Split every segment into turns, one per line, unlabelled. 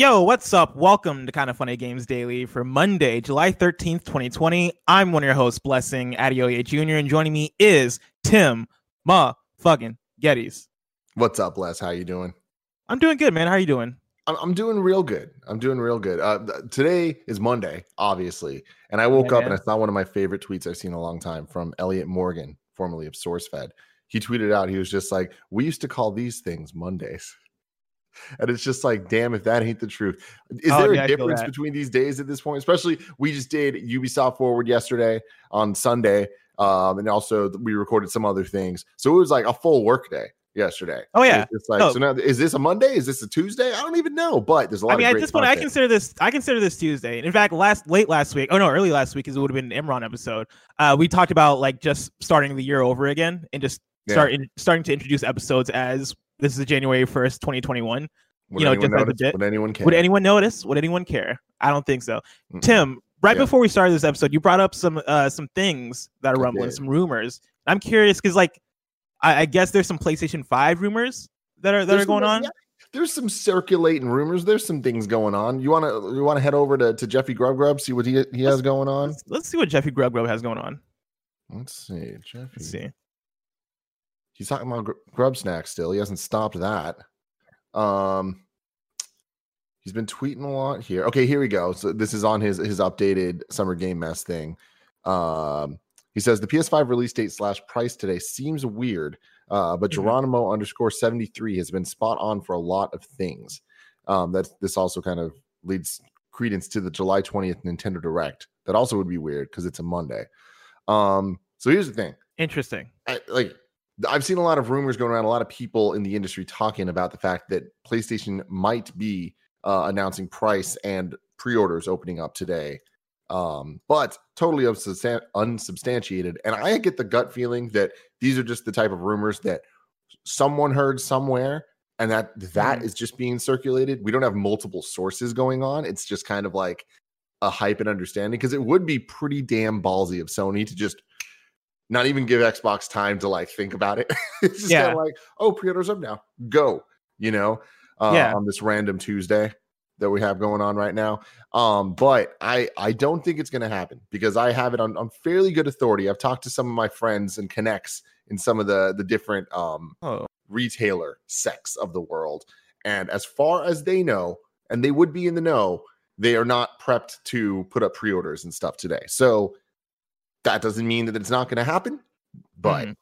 Yo, what's up? Welcome to Kind of Funny Games Daily for Monday, July 13th, 2020. I'm one of your hosts, Blessing Adeoye Jr., and joining me is Tim Ma fucking Gettys.
What's up, Les? How you doing?
I'm doing good, man. How are you doing?
I'm, I'm doing real good. I'm doing real good. Uh, today is Monday, obviously, and I woke
Yeah,
up
man.
and I saw one of my favorite tweets I've seen in a long time from Elliot Morgan, formerly of SourceFed. He tweeted out, he was just like, "We used to call these things Mondays." And it's just like, damn, if that ain't the truth. Is
Oh,
there
yeah,
a difference between these days at this point? Especially, we just did Ubisoft Forward yesterday on Sunday, um, and also we recorded some other things. So it was like a full work day yesterday.
Oh, yeah.
It's like,
No.
so now is this a Monday? Is this a Tuesday? I don't even know, but there's a lot
I mean, at this point, I consider this. I consider this Tuesday. And In fact, last late last week, oh no, early last week, because it would have been an Imran episode. Uh, we talked about like just starting the year over again and just
Yeah.
starting starting to introduce episodes as this is January first, 2021.
Would
you know,
anyone
just as a
notice?
bit.
Would anyone care?
Would anyone notice? Would anyone care? I don't think so.
Mm-mm.
Tim, right
Yeah.
before we started this episode, you brought up some uh some things that are rumbling, some rumors. I'm curious because like I, I guess there's some PlayStation 5 rumors that are that
There's
are going on.
yeah, there's some circulating rumors. There's some things going on. You want to you want to head over to, to Jeffy Grubb Grubb see what he he has going on.
Let's, let's see what Jeffy Grubb Grubb has going on.
Let's see, Jeffy.
Let's see.
He's talking about grub snacks still. He hasn't stopped that. Um, he's been tweeting a lot here. Okay, here we go. So this is on his his updated summer game mess thing. Um, he says the PS5 release date slash price today seems weird, uh, but
Mhm.
Geronimo underscore seventy three has been spot on for a lot of things. Um, that this also kind of leads credence to the July twentieth Nintendo Direct. That also would be weird because it's a Monday. Um, so here's the thing.
Interesting.
I, like I've seen a lot of rumors going around, a lot of people in the industry talking about the fact that PlayStation might be uh, announcing price and pre-orders opening up today. Um, but totally unsubstan- unsubstantiated. And I get the gut feeling that these are just the type of rumors that someone heard somewhere and that that
Mhm.
just being circulated. We don't have multiple sources going on. It's just kind of like a hype and understanding because it would be pretty damn ballsy of Sony to just not even give Xbox time to like think about it. it's just
Yeah.
kind of like, oh, pre-orders up now, go, you know, uh,
Yeah.
on this random Tuesday that we have going on right now. Um, but I I don't think it's going to happen because I have it on, on fairly good authority. I've talked to some of my friends and connects in some of the the different um
Oh,
retailer sects of the world. And as far as they know, and they would be in the know, they are not prepped to put up pre orders and stuff today. So that doesn't mean that it's not going to happen. But
Mhm.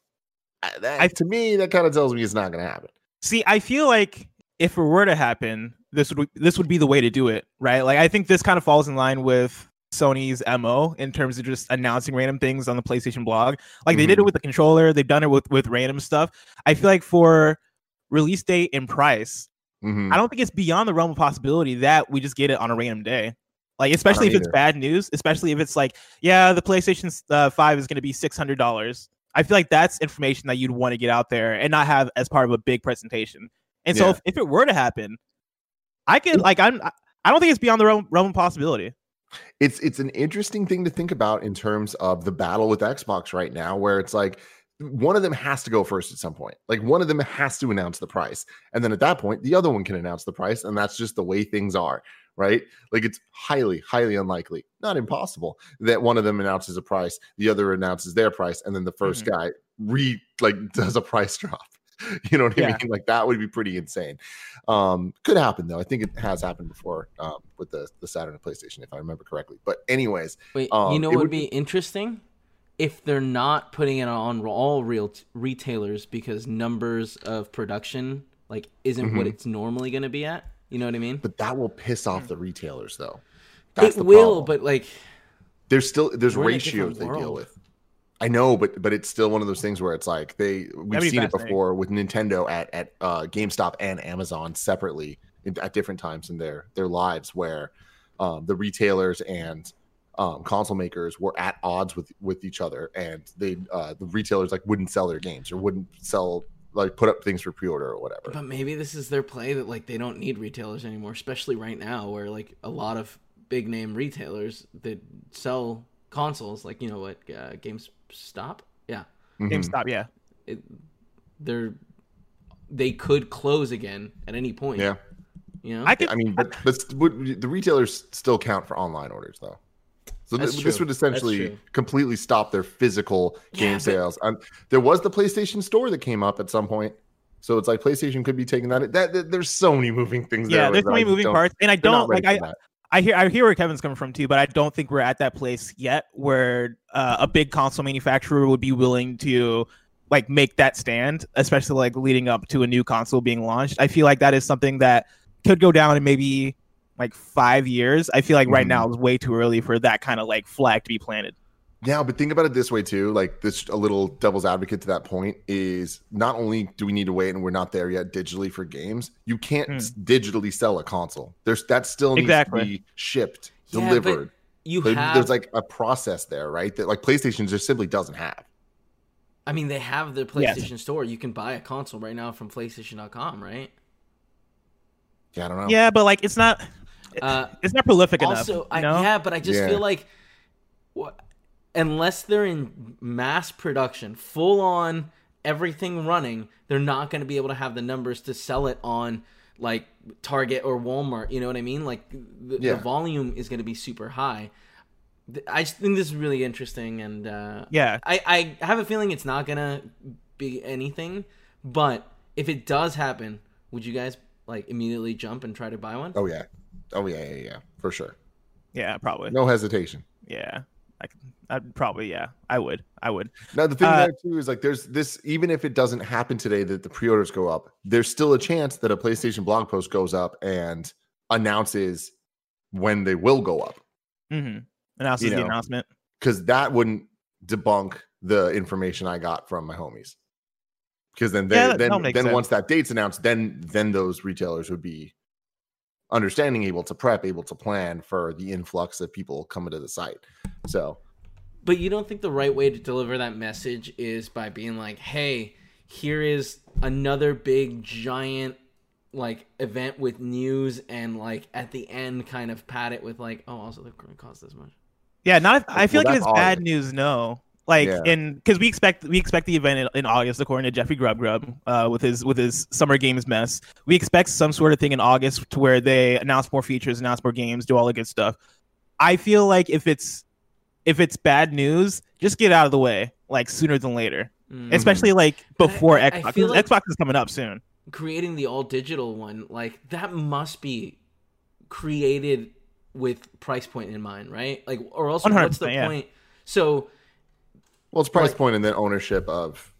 uh, that,
I-
to me, that kind of tells me it's not going to happen.
See, I feel like if it were to happen, this would this would be the way to do it, right? Like I think this kind of falls in line with Sony's MO in terms of just announcing random things on the PlayStation blog. Like they did it
Mhm.
with the controller, they've done it with with random stuff. I feel like for release date and price,
Mhm.
I don't think it's beyond the realm of possibility that we just get it on a random day. Like especially if it's bad news, especially if it's like, yeah, the PlayStation uh, 5 is going to be $600. I feel like that's information that you'd want to get out there and not have as part of a big presentation. And so
Yeah.
if, if it were to happen, I could like I'm I don't think it's beyond the realm, realm of possibility.
it's it's an interesting thing to think about in terms of the battle with Xbox right now, where it's like one of them has to go first at some point. Like one of them has to announce the price, and then at that point, the other one can announce the price, and that's just the way things are, right? Like it's highly, highly unlikely, not impossible, that one of them announces a price, the other announces their price, and then the 1st guy re like does a price drop. You know what I
Yeah.
mean? Like that would be pretty insane. Um, could happen though. I think it has happened before um, with the the Saturn and PlayStation, if I remember correctly. But anyways,
Wait,
Um,
you know
it
what
would
would be interesting? If they're not putting it on all real retailers because numbers of production like isn't what
Mhm.
it's normally going to be at. You know what I mean?
but that will piss
Hmm.
off the retailers though. That's
it
the
will,
problem.
but like
there's still there's
We're in a
ratios they deal with. I know, but but it's still one of those things where it's like they we've
be
seen it before with Nintendo at at uh, GameStop and Amazon separately in, at different times in their their lives where um, the retailers and um, console makers were at odds with with each other, and they uh, the retailers like wouldn't sell their games or wouldn't sell like put up things for pre-order or whatever.
But maybe this is their play that like they don't need retailers anymore, especially right now where like a lot of big name retailers that sell consoles, like you know what, uh, GameStop, yeah,
Mhm.
GameStop, yeah.
it, they're they could close again at any point.
Yeah.
you You know,
I could.
I mean, but, but the retailers still count for online orders though. So th- this would essentially completely stop their physical
Yeah,
game
but-
sales. Um, there was the PlayStation Store that came up at some point, so it's like PlayStation could be taking that. That, that- there's so many moving things.
yeah,
there
there's so many moving parts, and I don't like. I. I hear I hear where Kevin's coming from too, but I don't think we're at that place yet where uh, a big console manufacturer would be willing to like make that stand, especially like leading up to a new console being launched. I feel like that is something that could go down and maybe like five years. I feel like right
Mhm.
now is way too early for that kind of like flag to be planted.
Yeah, but think about it this way too. Like this, a little devil's advocate to that point is not only do we need to wait, and we're not there yet digitally for games. You can't s- digitally sell a console. There's that still needs
Exactly.
to be shipped,
Yeah,
delivered.
you
There-
have.
there's like a process there, right? That like PlayStation just simply doesn't have.
I mean, they have the
Yes.
PlayStation Store. You can buy a console right now from PlayStation.com, right?
Yeah, I don't know.
Yeah, but like it's not
Uh,
it's not prolific
also,
enough.
I,
you know?
yeah, but I just
Yeah.
feel like, wha- unless they're in mass production, full on everything running, they're not going to be able to have the numbers to sell it on like Target or Walmart. You know what I mean? Like the,
Yeah.
the volume is going to be super high. I just think this is really interesting, and uh,
Yeah.
I, I have a feeling it's not gonna be anything. But if it does happen, would you guys like immediately jump and try to buy one?
Oh yeah. Oh yeah, yeah, yeah, for sure.
Yeah, probably.
No hesitation.
Yeah. I could, I'd probably yeah. I would. I would.
Now the thing
Uh,
there too is like there's this even if it doesn't happen today that the pre-orders go up, there's still a chance that a PlayStation blog post goes up and announces when they will go up.
Mm-hmm. Announces
You
the announcement.
Because that wouldn't debunk the information I got from my homies. Because then they,
Yeah,
then then
sense.
once that date's announced, then then those retailers would be understanding, able to prep, able to plan for the influx of people coming to the site. So
But you don't think the right way to deliver that message is by being like, "Hey, here is another big giant like event with news and like at the end kind of pad it with like, oh, also they're going to cost this much."
Yeah, not. I feel
Well,
like if it's bad news. No, like
Yeah.
in because we expect we expect the event in, in August, according to Jeffrey Grubb Grubb, uh, with his with his summer games mess. We expect some sort of thing in August to where they announce more features, announce more games, do all the good stuff. I feel like if it's if it's bad news, just get out of the way like sooner than later,
Mm.
especially like before
I- I
Xbox.
feel
'cause
like-
Xbox is coming up soon.
creating the all digital one, like that must be created with price point in mind, right? Like, or else what's the
yeah.
point? So
well it's price
Right.
point and then ownership of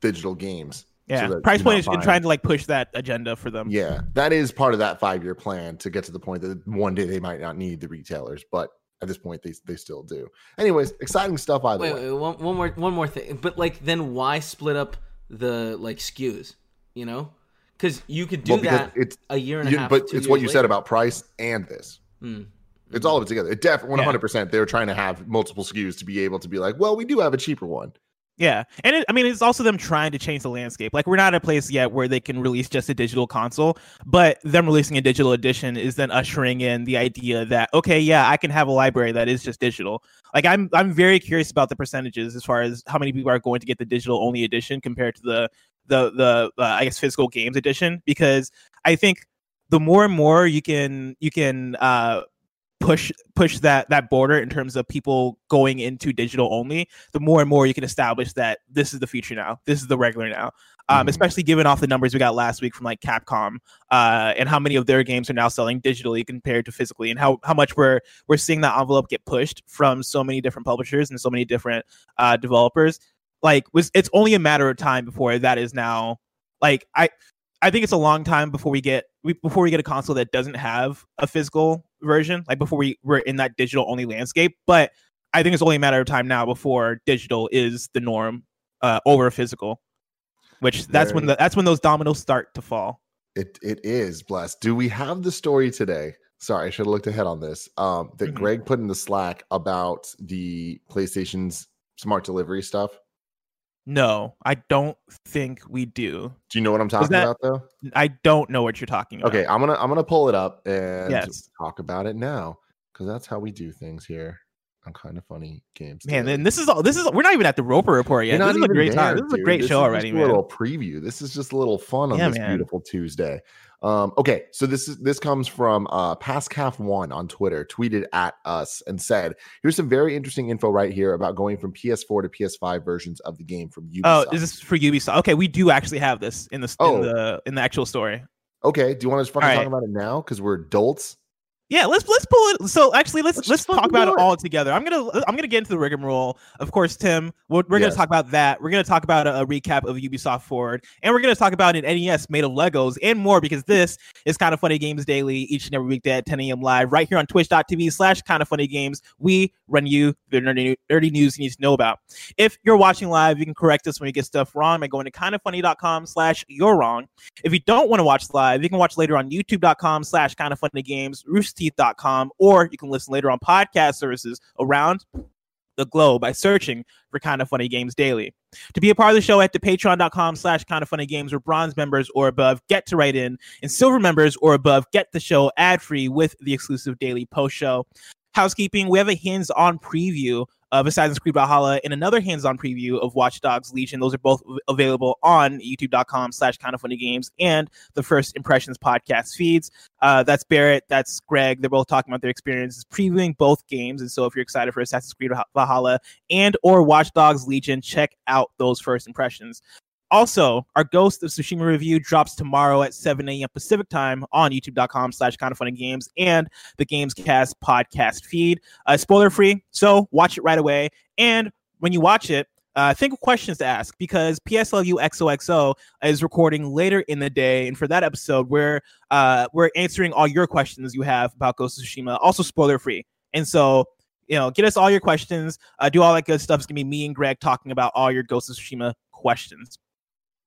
digital games.
Yeah,
that
price
you're
point is
buying-
trying to like push that agenda for them.
Yeah, that is part of that five year plan to get to the point that one day they might not need the retailers, but at this point they they still do. Anyways, exciting stuff either
wait,
way.
wait, one, one more, one more thing. But like, then why split up the like SKUs? You know, because you could do
Well,
that
it's
a year and
you-
a half.
but
two
it's what you
years
said about price and this.
Mm.
It's all of it together. It definitely 100. percent They were trying to have multiple SKUs to be able to be like, well, we do have a cheaper one.
Yeah, and it, I mean, it's also them trying to change the landscape. Like, we're not at a place yet where they can release just a digital console, but them releasing a digital edition is then ushering in the idea that okay, yeah, I can have a library that is just digital. Like, I'm I'm very curious about the percentages as far as how many people are going to get the digital only edition compared to the the the uh, I guess physical games edition because I think the more and more you can you can uh push push that that border in terms of people going into digital only the more and more you can establish that this is the future now this is the regular now um,
Mhm.
especially given off the numbers we got last week from like capcom uh, and how many of their games are now selling digitally compared to physically and how, how much we're we're seeing that envelope get pushed from so many different publishers and so many different uh, developers like was it's only a matter of time before that is now like i i think it's a long time before we get we, before we get a console that doesn't have a physical version like before we we're in that digital only landscape but i think it's only a matter of time now before digital is the norm uh, over physical which that's when the, that's when those dominoes start to fall
It it is blessed. Do we have the story today? Sorry, I should have looked ahead on this. Um, that
Mhm.
Greg put in the Slack about the PlayStation's smart delivery stuff.
No i don't think we do
Do you know what I'm talking
that-
about though?
i don't know what you're talking about
Okay, I'm gonna I'm gonna pull it up and
Yes.
talk about it now because that's how we do things here. I'm kind of funny games.
man
Daily.
and this is all this is we're not even at the roper report
You're
yet this is a great
there,
time this is a great
This
show already
A little preview. This is just a little fun on
Yeah,
this
man.
beautiful Tuesday. Um, okay, so this is this comes from uh Pascaf one on Twitter, tweeted at us and said, "Here's some very interesting info right here about going from PS4 to PS5 versions of the game from Ubisoft."
Oh, is this for Ubisoft? Okay, we do actually have this in the
Oh.
in the in the actual story.
Okay, do you want to fucking
All
talk about it now because we're adults?
Yeah, let's let's pull it. So actually, let's
Let's
let's, talk about it
it.
all together. I'm gonna I'm gonna get into the rigmarole. Of course, Tim, we're, we're
Yes.
gonna talk about that. We're gonna talk about a, a recap of Ubisoft Forward, and we're gonna talk about an NES made of Legos and more because this is kind of funny games daily each and every weekday at 10 a.m. live right here on Twitch.tv slash kind of funny games. We run you the nerdy, nerdy news you need to know about. If you're watching live, you can correct us when we get stuff wrong by going to kindoffunny.com slash you're wrong. If you don't want to watch live, you can watch later on youtube.com slash kind of funny games, roosterteeth.com, or you can listen later on podcast services around the globe by searching for kind of funny games daily. To be a part of the show, head to patreon.com slash kind of funny games where bronze members or above get to write in, and silver members or above get the show ad free with the exclusive daily post show. Housekeeping, we have a hands on preview of Assassin's Creed Valhalla and another hands-on preview of Watch Dogs Legion. Those are both available on youtube.com slash kind of funny games and the First Impressions podcast feeds. Uh, that's Barrett, that's Greg. They're both talking about their experiences previewing both games. And so if you're excited for Assassin's Creed Valhalla and or Watch Dogs Legion, check out those first impressions. Also, our Ghost of Tsushima review drops tomorrow at 7 a.m. Pacific time on youtube.com slash kind of funny games and the Gamescast podcast feed. Uh, spoiler free, so watch it right away. And when you watch it, uh, think of questions to ask because PSLU XOXO is recording later in the day, and for that episode, we're uh, we're answering all your questions you have about Ghost of Tsushima, also spoiler free. And so, you know, get us all your questions, uh, do all that good stuff. It's gonna be me and Greg talking about all your Ghost of Tsushima questions.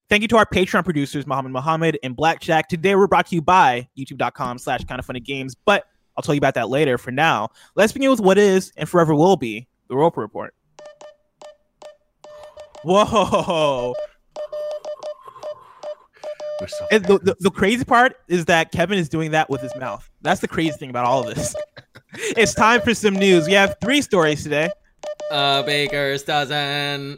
Thank you to our Patreon producers, Muhammad Muhammad and Blackjack. Today we're brought to you by youtube.com slash kind of funny games, but I'll tell you about that later. For now, let's begin with what is and forever will be the Roper Report. Whoa.
So
And the, the, the crazy part is that Kevin is doing that with his mouth. That's the crazy thing about all of this. it's time for some news. We have three stories today.
Uh, A baker's dozen.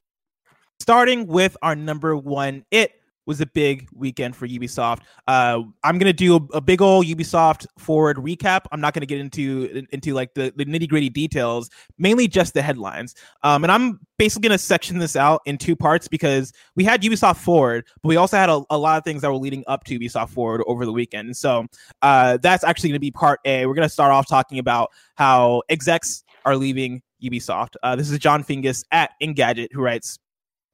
Starting with our number one it was a big weekend for ubisoft. Uh, i'm gonna do a, a big old ubisoft forward recap. I'm not gonna get into into like the, the nitty-gritty details mainly just the headlines. Um, and i'm basically gonna section this out in two parts because we had ubisoft forward but we also had a, a lot of things that were leading up to ubisoft forward over the weekend. So uh, that's actually gonna be part a. We're gonna start off talking about how execs are leaving ubisoft. Uh, this is Jon Fingas at engadget who writes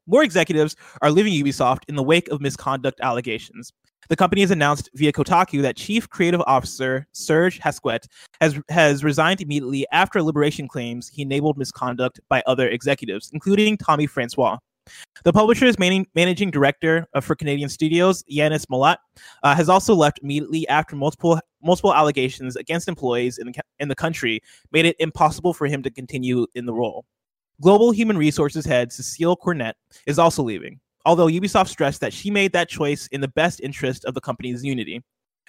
more executives are leaving Ubisoft in the wake of misconduct allegations. The company has announced via Kotaku that Chief Creative Officer Serge Hascoët has has resigned immediately after Liberation claims he enabled misconduct by other executives, including Tommy Francois. The publisher's main, managing director for Canadian studios, Yannis Mallat, uh, has also left immediately after multiple multiple allegations against employees in the, in the country made it impossible for him to continue in the role. Global Human Resources head Cécile Cornet is also leaving, although Ubisoft stressed that she made that choice in the best interest of the company's unity.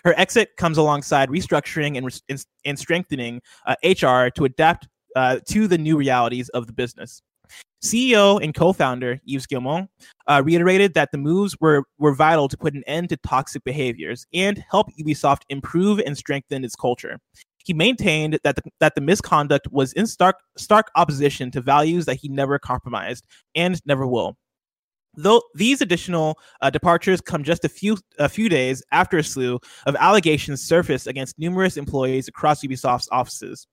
Her exit comes alongside restructuring and, and, and strengthening uh, HR to adapt uh, to the new realities of the business. CEO and co-founder Yves Guillemot uh, reiterated that the moves were, were vital to put an end to toxic behaviors and help Ubisoft improve and strengthen its culture. He maintained that the, that the misconduct was in stark stark opposition to values that he never compromised and never will. Though these additional uh, departures come just a few a few days after a slew of allegations surfaced against numerous employees across Ubisoft's offices.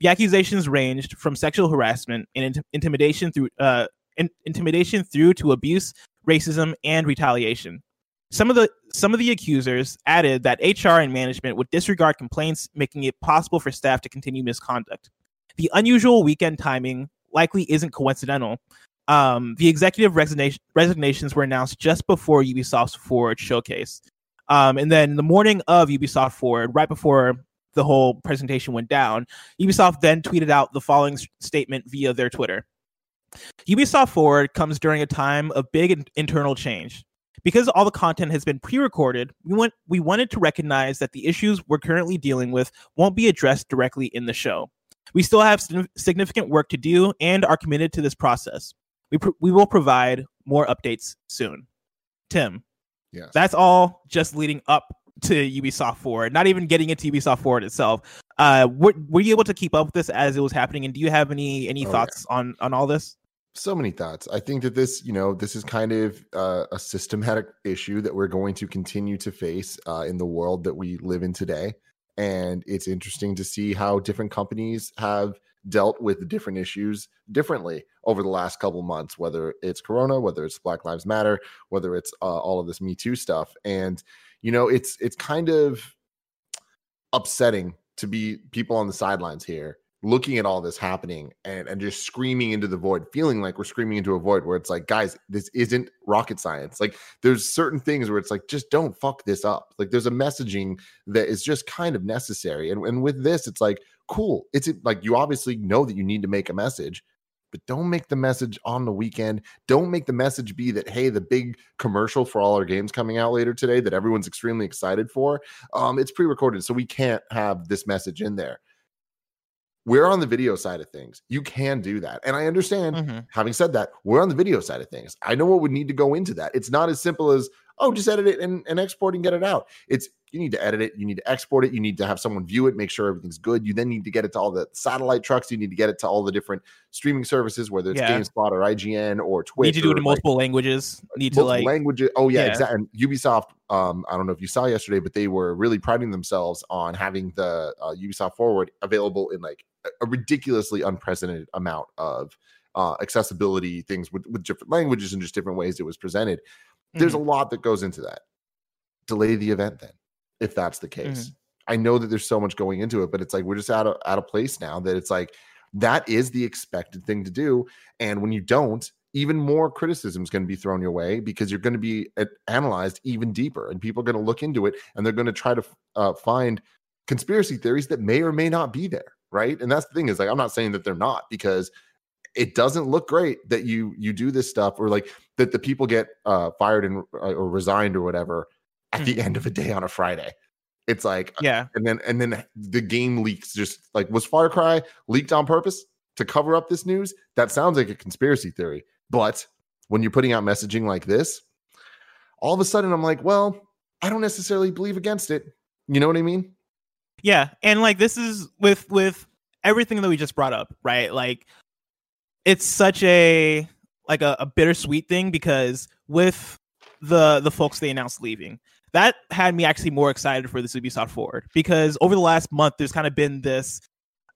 The accusations ranged from sexual harassment and int- intimidation through uh, in- intimidation through to abuse, racism, and retaliation. Some of the some of the accusers added that HR and management would disregard complaints, making it possible for staff to continue misconduct. The unusual weekend timing likely isn't coincidental. Um, the executive resignation, resignations were announced just before Ubisoft's Forward showcase, um, and then the morning of Ubisoft Forward, right before the whole presentation went down, Ubisoft then tweeted out the following statement via their Twitter. Ubisoft Forward comes during a time of big in- internal change. Because all the content has been pre-recorded, we want we wanted to recognize that the issues we're currently dealing with won't be addressed directly in the show. We still have significant work to do and are committed to this process. We pr- we will provide more updates soon. Tim,
Yeah.
that's all just leading up to Ubisoft Forward, not even getting into Ubisoft Forward itself. Uh, were, were you able to keep up with this as it was happening? And do you have any any
Oh,
thoughts on on all this?
So many thoughts. I think that this, you know, this is kind of uh, a systematic issue that we're going to continue to face uh, in the world that we live in today. And it's interesting to see how different companies have dealt with different issues differently over the last couple months, whether it's Corona, whether it's Black Lives Matter, whether it's uh, all of this Me Too stuff. And, you know, it's it's kind of upsetting to be people on the sidelines here looking at all this happening and, and just screaming into the void, feeling like we're screaming into a void where it's like, guys, this isn't rocket science. Like there's certain things where it's like, just don't fuck this up. Like there's a messaging that is just kind of necessary. And, and with this, it's like, cool. It's like you obviously know that you need to make a message. But don't make the message on the weekend. Don't make the message be that, hey, the big commercial for all our games coming out later today that everyone's extremely excited for. Um, it's pre-recorded, so we can't have this message in there we're on the video side of things. You can do that. And I understand,
Mhm.
having said that, we're on the video side of things. I know what would need to go into that. It's not as simple as, oh, just edit it and, and export and get it out. It's you need to edit it, you need to export it, you need to have someone view it, make sure everything's good. You then need to get it to all the satellite trucks, you need to get it to all the different streaming services, whether it's
Yeah.
GameSpot or IGN or Twitch.
Need to do it in
like,
multiple languages. Need to
multiple
like
languages. Oh yeah,
Yeah.
exactly. And Ubisoft, um, I don't know if you saw yesterday, but they were really priding themselves on having the uh, Ubisoft Forward available in like a- a ridiculously unprecedented amount of uh, accessibility things with, with different languages and just different ways it was presented. There's
Mhm.
a lot that goes into that. Delay the event then, if that's the case.
Mm-hmm.
I know that there's so much going into it, but it's like we're just out of out of place now that it's like that is the expected thing to do. And when you don't, even more criticism is going to be thrown your way because you're going to be uh, analyzed even deeper, and people are going to look into it and they're going to try to uh, find conspiracy theories that may or may not be there, right? And that's the thing is like I'm not saying that they're not because it doesn't look great that you you do this stuff or like that the people get uh, fired and uh, or resigned or whatever at the end of a day on a Friday. It's like
yeah.
and then and then the game leaks just like was Far Cry leaked on purpose to cover up this news? That sounds like a conspiracy theory. But when you're putting out messaging like this, all of a sudden I'm like, well, I don't necessarily believe against it. You know what I mean?
Yeah, and like this is with with everything that we just brought up, right? Like it's such a like a, a bittersweet thing because with the the folks they announced leaving, that had me actually more excited for this Ubisoft Forward because over the last month there's kind of been this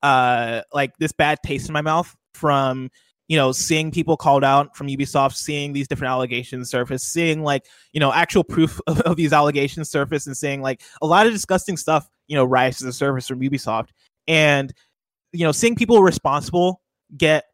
uh like this bad taste in my mouth from you know seeing people called out from Ubisoft, seeing these different allegations surface, seeing like you know actual proof of, of these allegations surface, and seeing like a lot of disgusting stuff you know rise to the surface from Ubisoft, and you know seeing people responsible get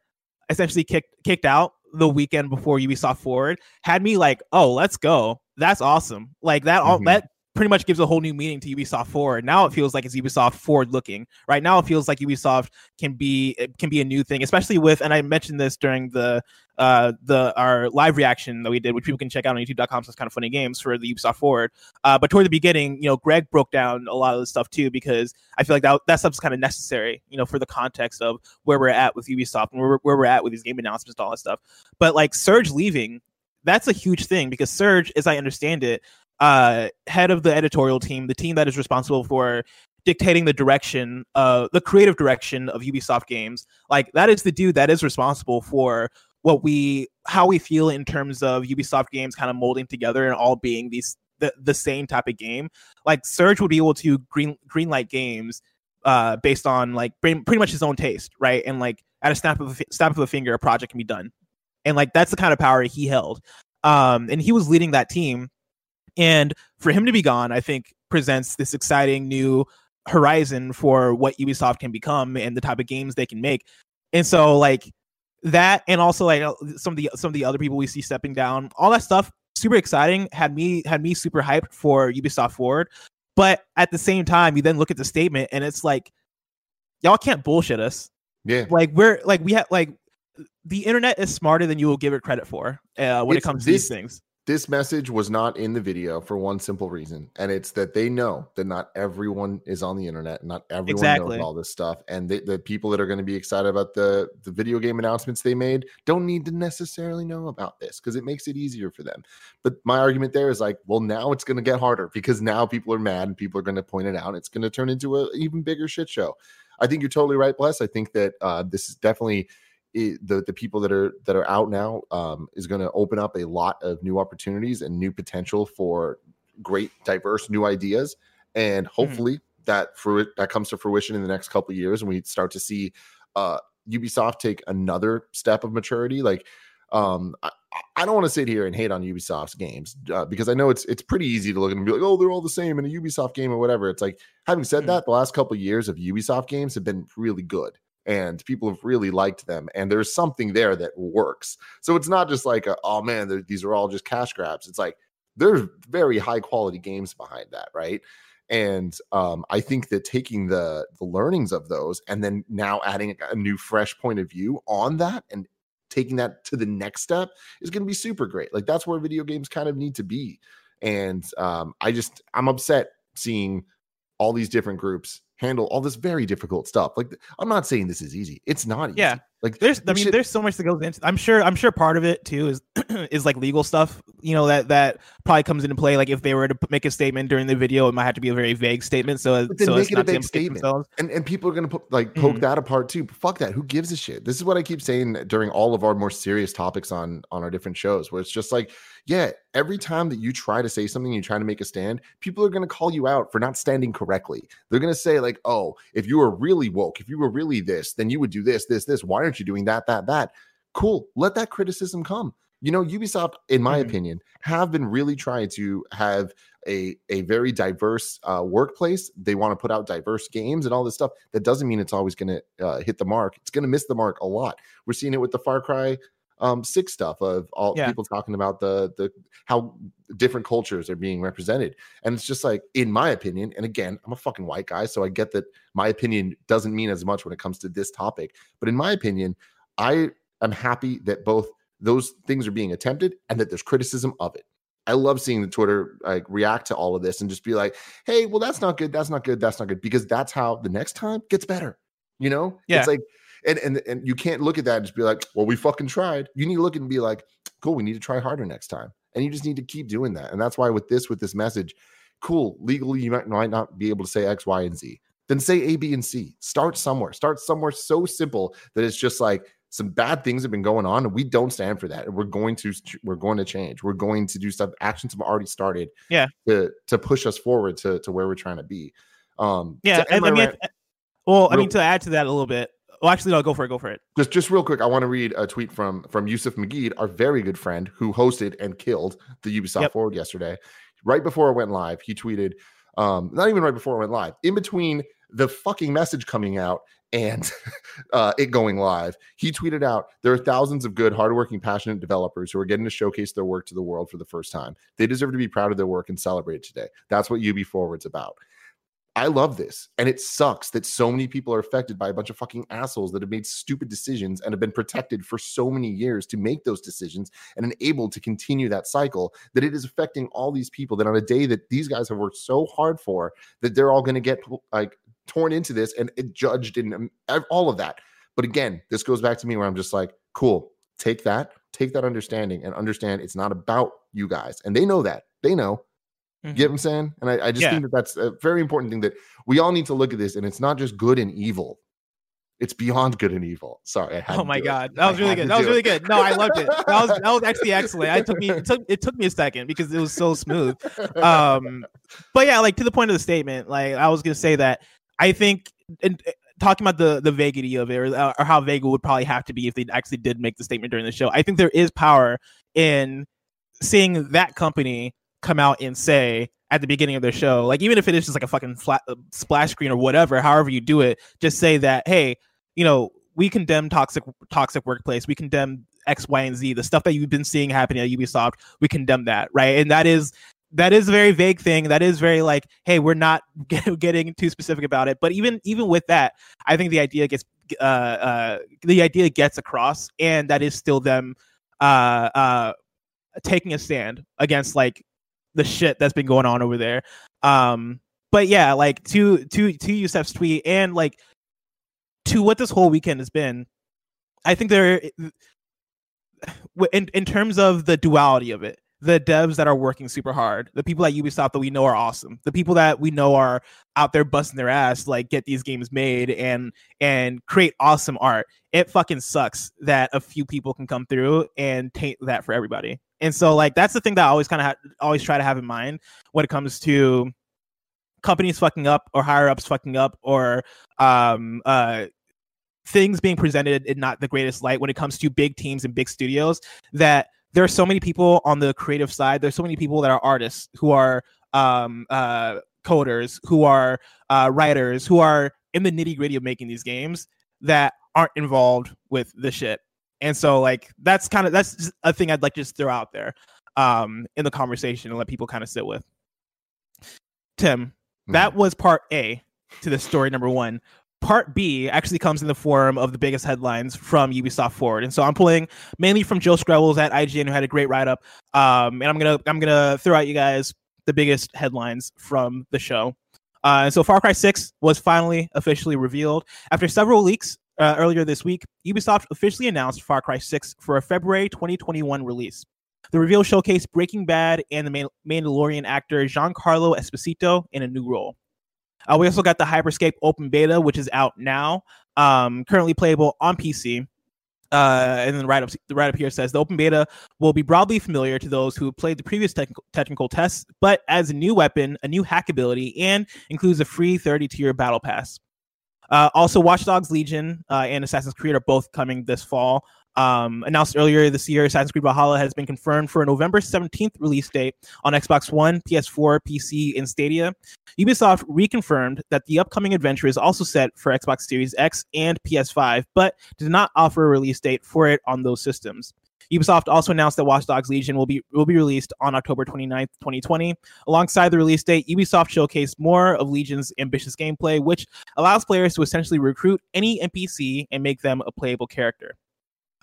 essentially kicked kicked out the weekend before Ubisoft Forward had me like, oh, let's go. That's awesome. Like that all
Mhm.
that pretty much gives a whole new meaning to Ubisoft Forward. Now it feels like it's Ubisoft forward looking. Right now it feels like Ubisoft can be can be a new thing, especially with and I mentioned this during the uh the our live reaction that we did, which people can check out on youtube.com it's kind of funny games for the Ubisoft Forward. Uh but toward the beginning, you know, Greg broke down a lot of the stuff too because I feel like that that stuff's kind of necessary, you know, for the context of where we're at with Ubisoft and where, where we're at with these game announcements and all that stuff. But like Serge leaving, that's a huge thing because Serge, as I understand it, uh, head of the editorial team, the team that is responsible for dictating the direction, uh, the creative direction of Ubisoft games, like that is the dude that is responsible for what we, how we feel in terms of Ubisoft games kind of molding together and all being these the, the same type of game. Like Serge would be able to green greenlight games uh based on like pretty much his own taste, right? And like at a snap of a, snap of a finger, a project can be done, and like that's the kind of power he held. Um, and he was leading that team, and for him to be gone, I think presents this exciting new horizon for what Ubisoft can become and the type of games they can make. And so like that, and also like uh, some of the some of the other people we see stepping down, all that stuff, super exciting. Had me had me super hyped for Ubisoft Forward. But at the same time, you then look at the statement and it's like, y'all can't bullshit us
Yeah.
like we're like we have like the internet is smarter than you will give it credit for uh, when
It's
it comes to these things.
This message was not in the video for one simple reason, and it's that they know that not everyone is on the internet, not everyone
Exactly.
knows all this stuff, and the, the people that are going to be excited about the the video game announcements they made don't need to necessarily know about this because it makes it easier for them. But my argument there is like, well, now it's going to get harder because now people are mad and people are going to point it out. It's going to turn into an even bigger shit show. I think you're totally right, Bless. I think that uh, this is definitely it, the the people that are that are out now um, is going to open up a lot of new opportunities and new potential for great diverse new ideas. And hopefully that for that comes to fruition in the next couple of years and we start to see uh ubisoft take another step of maturity. Like um i, I don't want to sit here and hate on ubisoft's games uh, because i know it's it's pretty easy to look at and be like oh they're all the same in a ubisoft game or whatever. It's like having said
Mhm.
that the last couple of years of ubisoft games have been really good and people have really liked them and there's something there that works. So it's not just like a, oh man these are all just cash grabs. It's like there's very high quality games behind that right? And um, i think that taking the the learnings of those and then now adding a, new fresh point of view on that and taking that to the next step is going to be super great. Like that's where video games kind of need to be. And um, i just i'm upset seeing all these different groups handle all this very difficult stuff like i'm not saying this is easy it's not easy
Yeah.
Like
there's i mean
should-
there's so much that goes into i'm sure i'm sure part of it too is is like legal stuff you know that that probably comes into play like if they were to make a statement during the video it might have to be a very vague statement so so it's not
vague statement.
themselves.
and and people are gonna put like poke
Mhm.
that apart too. But fuck that. Who gives a shit? This is what I keep saying during all of our more serious topics on on our different shows, where it's just like, yeah, every time that you try to say something, you try to make a stand, people are gonna call you out for not standing correctly. They're gonna say like, oh, if you were really woke, if you were really this, then you would do this, this, this. Why aren't you doing that, that, that? Cool. Let that criticism come. You know, Ubisoft, in my
Mhm.
opinion, have been really trying to have a a very diverse uh, workplace. They want to put out diverse games and all this stuff. That doesn't mean it's always going to uh, hit the mark. It's going to miss the mark a lot. We're seeing it with the Far Cry um, sick stuff of all
Yeah.
people talking about the the how different cultures are being represented, and it's just like, in my opinion, and again, I'm a fucking white guy, so I get that my opinion doesn't mean as much when it comes to this topic. But in my opinion, I am happy that both those things are being attempted and that there's criticism of it. I love seeing the Twitter like react to all of this and just be like, "Hey, well, that's not good. That's not good. That's not good." Because that's how the next time gets better. You know,
Yeah.
It's like, and and and you can't look at that and just be like, "Well, we fucking tried." You need to look and be like, "Cool, we need to try harder next time." And you just need to keep doing that. And that's why with this, with this message, cool. Legally, you might might not be able to say X, Y, and Z. Then say A, B, and C. Start somewhere. Start somewhere so simple that it's just like some bad things have been going on and we don't stand for that and we're going to we're going to change we're going to do stuff actions have already started
Yeah.
to to push us forward to to where we're trying to be um
yeah and, i mean
rant-
I- well i mean to add to that a little bit well actually no go for it go for it.
Just just real quick i want to read a tweet from from yusuf Maguid our very good friend who hosted and killed the ubisoft
Yep.
forward yesterday. Right before it went live he tweeted um not even right before it went live in between the fucking message coming out and uh, it going live he tweeted out there are thousands of good hardworking passionate developers who are getting to showcase their work to the world for the first time. They deserve to be proud of their work and celebrate it today. That's what ub forward's about I love this. And it sucks that so many people are affected by a bunch of fucking assholes that have made stupid decisions and have been protected for so many years to make those decisions and enabled to continue that cycle that it is affecting all these people that on a day that these guys have worked so hard for that they're all going to get like torn into this and judged and um, all of that. But again, this goes back to me where I'm just like, cool, take that, take that understanding and understand it's not about you guys. And they know that. They know. You get what I'm saying? And I, I just
Yeah.
think that that's a very important thing that we all need to look at this. And it's not just good and evil; it's beyond good and evil. Sorry. I had
Oh my
do it.
god, that
I
was really good. That was really
it.
good. No, I loved it. That was that was actually excellent. I took me it took it took me a second because it was so smooth. Um, but yeah, like to the point of the statement, like I was gonna say that I think and uh, talking about the the vaguity of it or, or how vague it would probably have to be if they actually did make the statement during the show. I think there is power in seeing that company come out and say at the beginning of their show, like even if it is just like a fucking flat uh, splash screen or whatever, however you do it, just say that, hey, you know, we condemn toxic toxic workplace, we condemn X, Y, and Z, the stuff that you've been seeing happening at Ubisoft, we condemn that, right? And that is that is a very vague thing. That is very like, hey, we're not get- getting too specific about it. But even even with that, I think the idea gets uh uh the idea gets across, and that is still them uh uh taking a stand against like the shit that's been going on over there. Um, but yeah, like to to to Yusef's tweet and like to what this whole weekend has been, I think there in in terms of the duality of it, the devs that are working super hard, the people at Ubisoft that we know are awesome, the people that we know are out there busting their ass, like get these games made and and create awesome art. It fucking sucks that a few people can come through and taint that for everybody. And so like that's the thing that I always kind of ha- always try to have in mind when it comes to companies fucking up or higher ups fucking up or um uh things being presented in not the greatest light when it comes to big teams and big studios that there are so many people on the creative side. There's so many people that are artists who are um uh coders who are uh writers who are in the nitty gritty of making these games that aren't involved with the shit. And so like that's kind of that's a thing i'd like to just throw out there um in the conversation and let people kind of sit with. Tim that was part A to the story number one. Part B actually comes in the form of the biggest headlines from Ubisoft Forward, and so I'm pulling mainly from Joe Skrebels at IGN, who had a great write up. Um, and I'm gonna I'm gonna throw out you guys the biggest headlines from the show. Uh, and so Far Cry 6 was finally officially revealed after several leaks uh, earlier this week. Ubisoft officially announced Far Cry 6 for a February 2021 release. The reveal showcased Breaking Bad and the Mandalorian actor Giancarlo Esposito in a new role. Uh, we also got the Hyperscape open beta, which is out now, um, currently playable on PC. Uh, and then right up, the right up here says the open beta will be broadly familiar to those who played the previous technical, technical tests, but as a new weapon, a new hack ability, and includes a free 30 tier battle pass. Uh, also, Watch Dogs Legion uh, and Assassin's Creed are both coming this fall. Um, announced earlier this year, Assassin's Creed Valhalla has been confirmed for a November 17th release date on Xbox One, PS4, PC, and Stadia. Ubisoft reconfirmed that the upcoming adventure is also set for Xbox Series X and PS5, but did not offer a release date for it on those systems. Ubisoft also announced that Watch Dogs Legion will be will be released on October 29th, 2020. Alongside the release date, Ubisoft showcased more of Legion's ambitious gameplay, which allows players to essentially recruit any NPC and make them a playable character.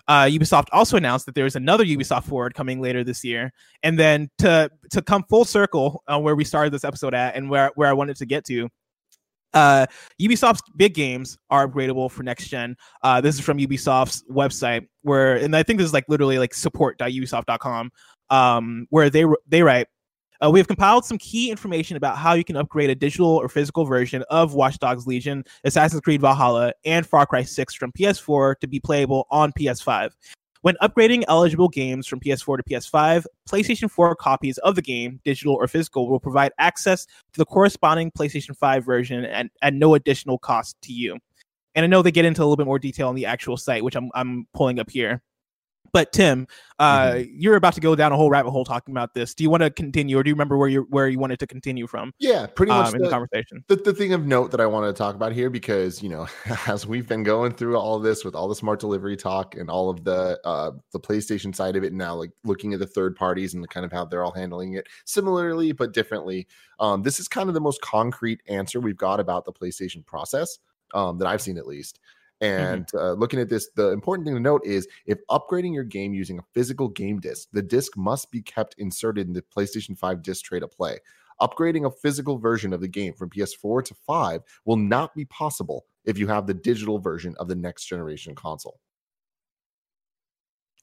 Uh, Ubisoft also announced that there is another Ubisoft Forward coming later this year, and then to to come full circle uh, where we started this episode at, and where where I wanted to get to. Uh, Ubisoft's big games are upgradable for next gen. Uh, this is from Ubisoft's website, where and I think this is like literally like support.ubisoft.com, um, where they they write uh, we have compiled some key information about how you can upgrade a digital or physical version of Watch Dogs Legion, Assassin's Creed Valhalla, and Far Cry 6 from PS4 to be playable on PS5. When upgrading eligible games from PS4 to PS5, PlayStation 4 copies of the game, digital or physical, will provide access to the corresponding PlayStation 5 version and at no additional cost to you. And I know they get into a little bit more detail on the actual site, which I'm, I'm pulling up here. But Tim, uh, mm-hmm. you're about to go down a whole rabbit hole talking about this. Do you want to continue, or do you remember where you where you wanted to continue from?
Yeah, pretty much
um, in the, the conversation.
The, the thing of note that I wanted to talk about here, because you know, as we've been going through all this with all the smart delivery talk and all of the uh, the PlayStation side of it now, like looking at the third parties and the kind of how they're all handling it similarly but differently. Um, this is kind of the most concrete answer we've got about the PlayStation process um, that I've seen at least. And mm-hmm. uh, looking at this, the important thing to note is if upgrading your game using a physical game disc, the disc must be kept inserted in the PlayStation 5 disc tray to play. Upgrading a physical version of the game from PS4 to 5 will not be possible if you have the digital version of the next generation console.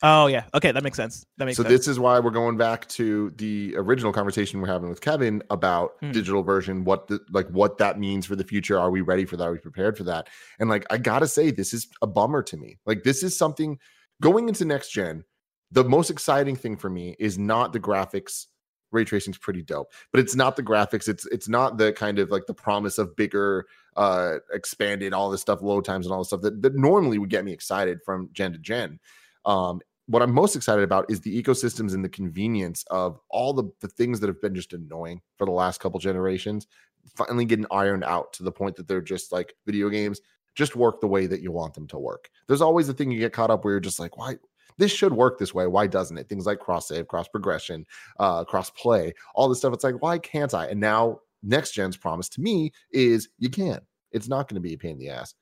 Oh yeah. Okay, that makes sense. That makes sense.
so
sense.
this is why we're going back to the original conversation we're having with Kevin about mm. digital version, what the like what that means for the future. Are we ready for that? Are we prepared for that? And like I gotta say, this is a bummer to me. Like this is something going into next gen. The most exciting thing for me is not the graphics. Ray tracing is pretty dope, but it's not the graphics. It's it's not the kind of like the promise of bigger, uh, expanded all this stuff, load times, and all this stuff that, that normally would get me excited from gen to gen. Um, what I'm most excited about is the ecosystems and the convenience of all the, the things that have been just annoying for the last couple generations finally getting ironed out to the point that they're just like video games just work the way that you want them to work. There's always the thing you get caught up where you're just like, why this should work this way. Why doesn't it? Things like cross save, cross progression, uh, cross play, all this stuff. It's like, why can't I? And now next gen's promise to me is you can. It's not going to be a pain in the ass.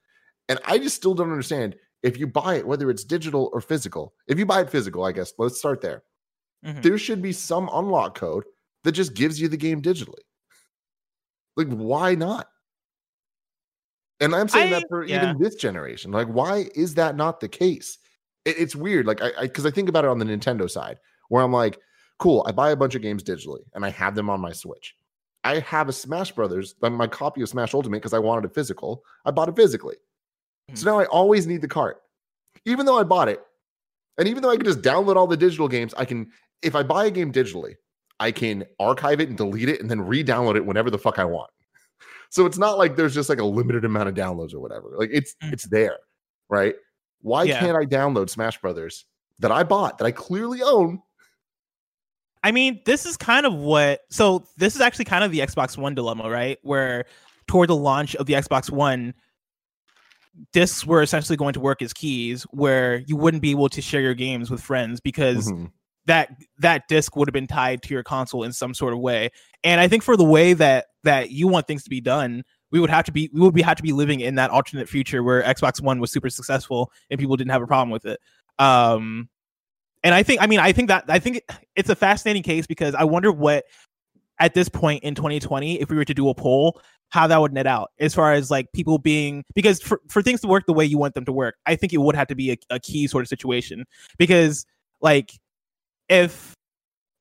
And I just still don't understand if you buy it, whether it's digital or physical, if you buy it physical, I guess let's start there.
Mhm.
There should be some unlock code that just gives you the game digitally. Like, why not? And I'm saying
I-
that for
yeah.
even this generation. Like, why is that not the case? It- it's weird. Like, I because I, think about it on the Nintendo side, where I'm like, cool, I buy a bunch of games digitally and I have them on my Switch. I have a Smash Brothers, my copy of Smash Ultimate, because I wanted it physical. I bought it physically. So now I always need the cart. Even though I bought it, and even though I can just download all the digital games, I can, if I buy a game digitally, I can archive it and delete it and then re-download it whenever the fuck I want. So it's not like there's just like a limited amount of downloads or whatever. Like it's
Mm.
it's there, right? Why
Yeah.
can't I download Smash Brothers that I bought that I clearly own?
I mean, this is kind of what. So this is actually kind of the Xbox One dilemma, right? Where toward the launch of the Xbox One, discs were essentially going to work as keys, where you wouldn't be able to share your games with friends because
Mhm.
that that disc would have been tied to your console in some sort of way. And I think for the way that that you want things to be done, we would have to be we would be have to be living in that alternate future where Xbox One was super successful and people didn't have a problem with it. Um and I think I mean I think that I think it's a fascinating case because I wonder what at this point in 2020 if we were to do a poll how that would net out as far as like people being because for, for things to work the way you want them to work i think it would have to be a, a key sort of situation because like if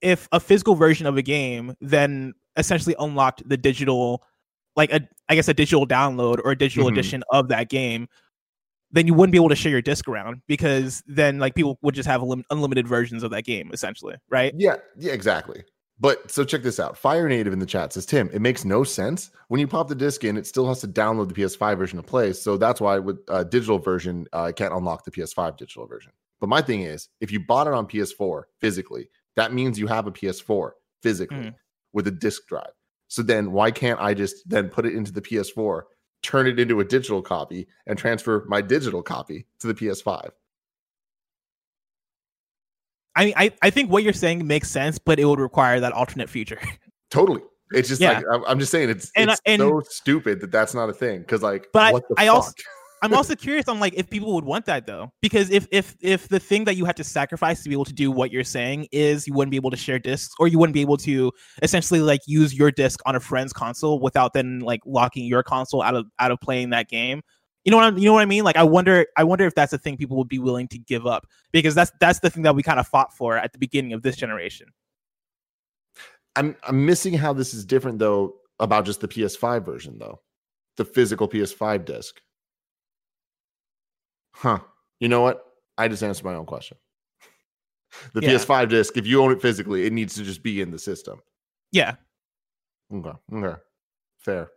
if a physical version of a game then essentially unlocked the digital like a i guess a digital download or a digital
Mhm.
edition of that game then you wouldn't be able to share your disc around because then like people would just have lim- unlimited versions of that game essentially right
Yeah, yeah, exactly. But so check this out. Fire Native in the chat says, Tim, it makes no sense. When you pop the disc in, it still has to download the PS5 version to play. So that's why with uh, digital version, uh, it can't unlock the PS5 digital version. But my thing is, if you bought it on PS4 physically, that means you have a PS4 physically
Mhm.
with a disc drive. So then why can't I just then put it into the PS4, turn it into a digital copy, and transfer my digital copy to the PS5?
I mean, I, I think what you're saying makes sense, but it would require that alternate future.
Totally. It's just
Yeah.
like I'm, just saying it's,
And
it's
and-
so stupid that that's not a thing. Because like,
But I-
what the
I also- I'm also curious on like if people would want that though, because if if if the thing that you had to sacrifice to be able to do what you're saying is you wouldn't be able to share discs, or you wouldn't be able to essentially like use your disc on a friend's console without then like locking your console out of out of playing that game. You know what I'm, you know what I mean? Like I wonder I wonder if that's a thing people would be willing to give up because that's that's the thing that we kind of fought for at the beginning of this generation.
I'm I'm missing how this is different though about just the PS5 version though, the physical PS5 disc. Huh. You know what? I just answered my own question. The
Yeah.
PS5 disc, if you own it physically, it needs to just be in the system.
Yeah,
Okay. Okay. Fair.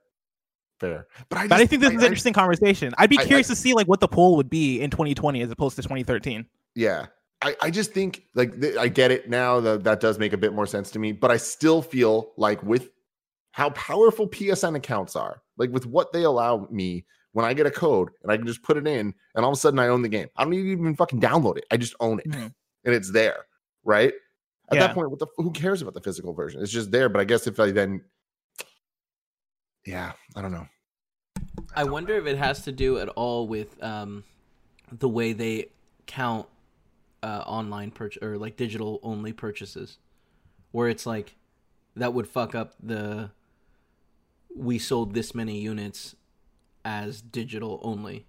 Fair. But I,
but I think this is an
I-
interesting conversation. I'd be
I- I-
curious to see like what the poll would be in 2020 as opposed to 2013.
Yeah. I, I just think like th- I get it now that that does make a bit more sense to me, but I still feel like with how powerful PSN accounts are, like with what they allow me when I get a code and I can just put it in and all of a sudden I own the game. I don't need even fucking download it. I just own it
Mhm.
and it's there. Right. At
Yeah.
that point, what the who cares about the physical version? It's just there. But I guess if I then yeah, I don't know.
I wonder if it has to do at all with um, the way they count uh, online purchase or like digital only purchases, where it's like that would fuck up the we sold this many units as digital only.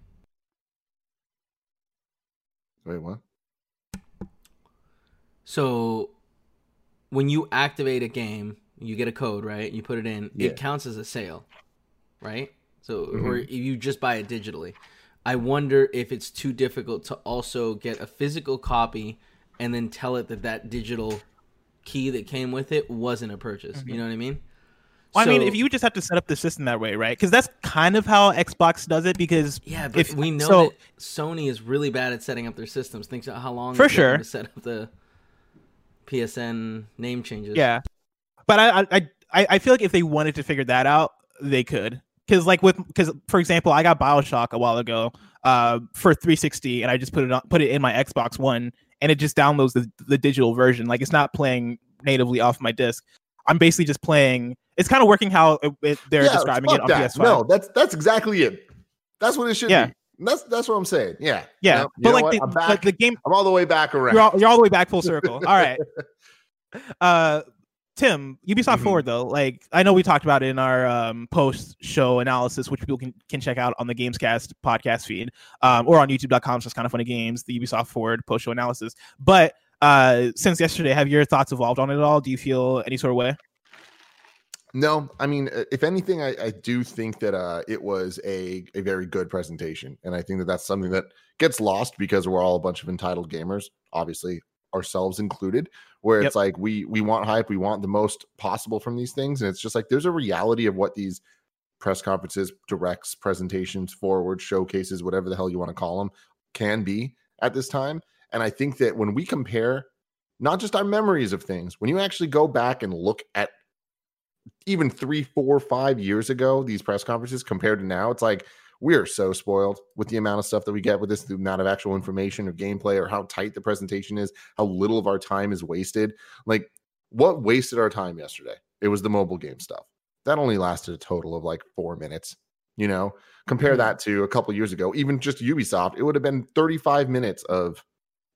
Wait, what?
So when you activate a game, you get a code, right? You put it in,
Yeah.
it counts as a sale, right? So mm-hmm. or if you just buy it digitally. I wonder if it's too difficult to also get a physical copy and then tell it that that digital key that came with it wasn't a purchase. Mm-hmm. You know what I mean?
Well, I mean, if you just have to set up the system that way, right? Because that's kind of how Xbox does it. Because
Yeah, but
if
we know
so,
that Sony is really bad at setting up their systems. Think about how long
For
it took them
sure.
to set up the PSN name changes.
yeah, but I, I, I, feel like if they wanted to figure that out, they could. Because like with, because for example, I got Bioshock a while ago, uh, for 360, and I just put it on, put it in my Xbox One, and it just downloads the the digital version. Like it's not playing natively off my disc. I'm basically just playing. It's kind of working how it, it- they're
Yeah,
describing it on
that.
PS5.
No, that's that's exactly it. That's what it should
Yeah.
be. That's that's what I'm saying. Yeah.
yeah,
You
but like the, like the game
I'm all the way back around.
You're all, you're all the way back full circle. All right. uh, Tim, Ubisoft
Mhm.
Forward though, like I know we talked about it in our um, post-show analysis, which people can, can check out on the Gamescast podcast feed, um, or on YouTube.com. So it's kind of funny games, the Ubisoft Forward post-show analysis. But uh, since yesterday, have your thoughts evolved on it at all? Do you feel any sort of way?
No, I mean, uh, if anything, I, I do think that uh, it was a, a very good presentation. And I think that that's something that gets lost because we're all a bunch of entitled gamers, obviously ourselves included, where
Yep.
it's like we we want hype, we want the most possible from these things. And it's just like there's a reality of what these press conferences, directs, presentations, forward, showcases, whatever the hell you want to call them, can be at this time. And I think that when we compare not just our memories of things, when you actually go back and look at even three, four, five years ago, these press conferences compared to now, it's like we are so spoiled with the amount of stuff that we get with this, the amount of actual information or gameplay, or how tight the presentation is, how little of our time is wasted. Like, what wasted our time yesterday? It was the mobile game stuff. That only lasted a total of like four minutes. You know, compare
Mhm.
that to a couple years ago, even just Ubisoft, it would have been 35 minutes of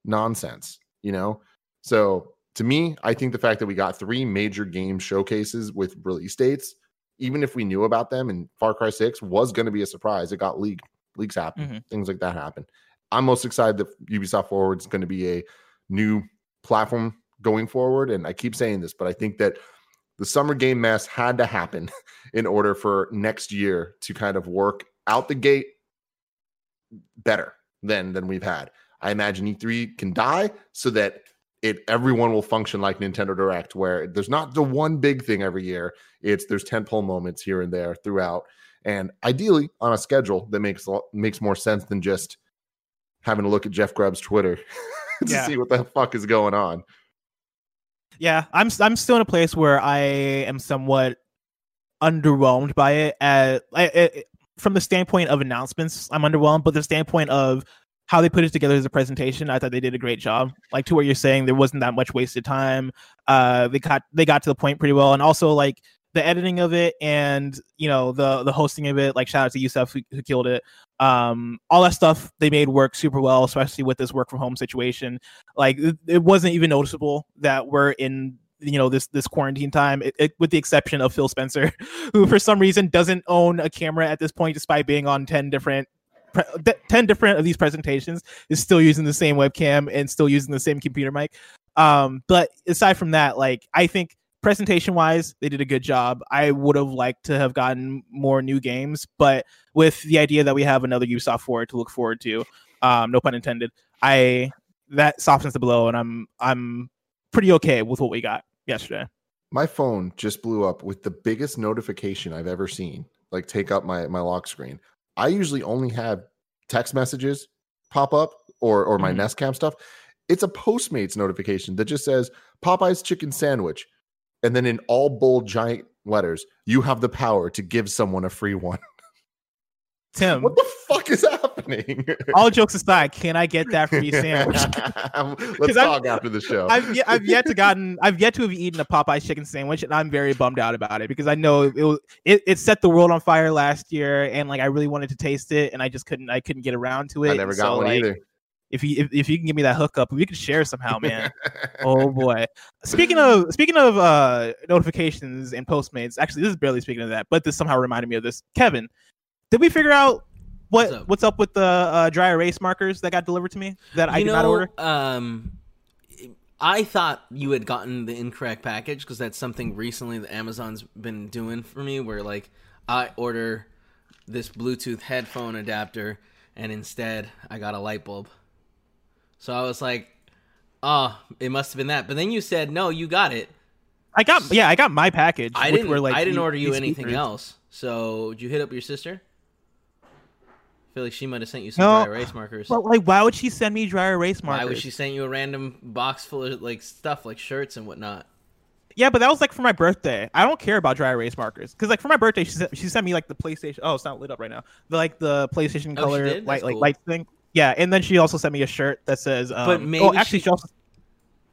nonsense, you know? So to me, I think the fact that we got three major game showcases with release dates, even if we knew about them and Far Cry 6 was going to be a surprise, it got leaked. Leaks happen,
Mhm.
things like that happen. I'm most excited that Ubisoft Forward is going to be a new platform going forward. And I keep saying this, but I think that the summer game mess had to happen in order for next year to kind of work out the gate better than than we've had. I imagine E3 can die so that it everyone will function like Nintendo Direct, where there's not the one big thing every year. It's there's tentpole moments here and there throughout, and ideally on a schedule that makes a lot- makes more sense than just having to look at Jeff Grubb's Twitter to
Yeah.
see what the fuck is going on.
Yeah, I'm I'm still in a place where I am somewhat underwhelmed by it. At I, I, from the standpoint of announcements, I'm underwhelmed, but the standpoint of how they put it together as a presentation, I thought they did a great job. Like to what you're saying, there wasn't that much wasted time. Uh, they got they got to the point pretty well, and also like the editing of it and you know the the hosting of it. Like shout out to Yusuf who, who killed it. Um, all that stuff they made work super well, especially with this work from home situation like it, it wasn't even noticeable that we're in you know this this quarantine time it, it- with the exception of phil spencer who for some reason doesn't own a camera at this point despite being on 10 different pre- th- 10 different of these presentations is still using the same webcam and still using the same computer mic um but aside from that like i think presentation wise they did a good job i would have liked to have gotten more new games but with the idea that we have another ubisoft forward to look forward to um no pun intended i that softens the blow and i'm i'm pretty okay with what we got yesterday
My phone just blew up with the biggest notification I've ever seen. Like take up my my lock screen. I usually only have text messages pop up or or my
Mhm.
Nest Cam stuff. It's a Postmates notification that just says Popeye's chicken sandwich, and then in all bold giant letters, you have the power to give someone a free one.
tim
what the fuck is happening?
all jokes aside can i get that free sandwich
Let's talk after the show.
I've yet, I've yet to gotten I've yet to have eaten a Popeyes chicken sandwich, and I'm very bummed out about it because I know it was, it, it set the world on fire last year, and like I really wanted to taste it, and I just couldn't I couldn't get around to it.
I never got
so,
one
like,
either.
If you if, if you can give me that hookup, we could share somehow, man. oh boy. Speaking of speaking of uh notifications and Postmates, actually this is barely speaking of that, but this somehow reminded me of this. Kevin, did we figure out what
What's up?
what's up with the uh, dry erase markers that got delivered to me that I
you
did
know,
not order?
Um, I thought you had gotten the incorrect package because that's something recently that Amazon's been doing for me, where like I order this Bluetooth headphone adapter, and instead I got a light bulb. So I was like, "Oh, it must have been that." But then you said, "No, you got it."
I got yeah, I got my package.
I
which
didn't.
Were, like,
I didn't order you anything
speakers.
else. So did you hit up your sister? I feel like she might have sent you some
No,
dry erase markers.
Well, like, why would she send me dry erase markers?
Why would she send you a random box full of like stuff, like shirts and whatnot?
Yeah, but that was like for my birthday. I don't care about dry erase markers because, like, for my birthday, she sent, she sent me like the PlayStation. Oh, it's not lit up right now. The like the PlayStation
Oh,
color light like
cool.
light thing. Yeah, and then she also sent me a shirt that says. Um,
But
oh,
maybe
actually,
she-
she, also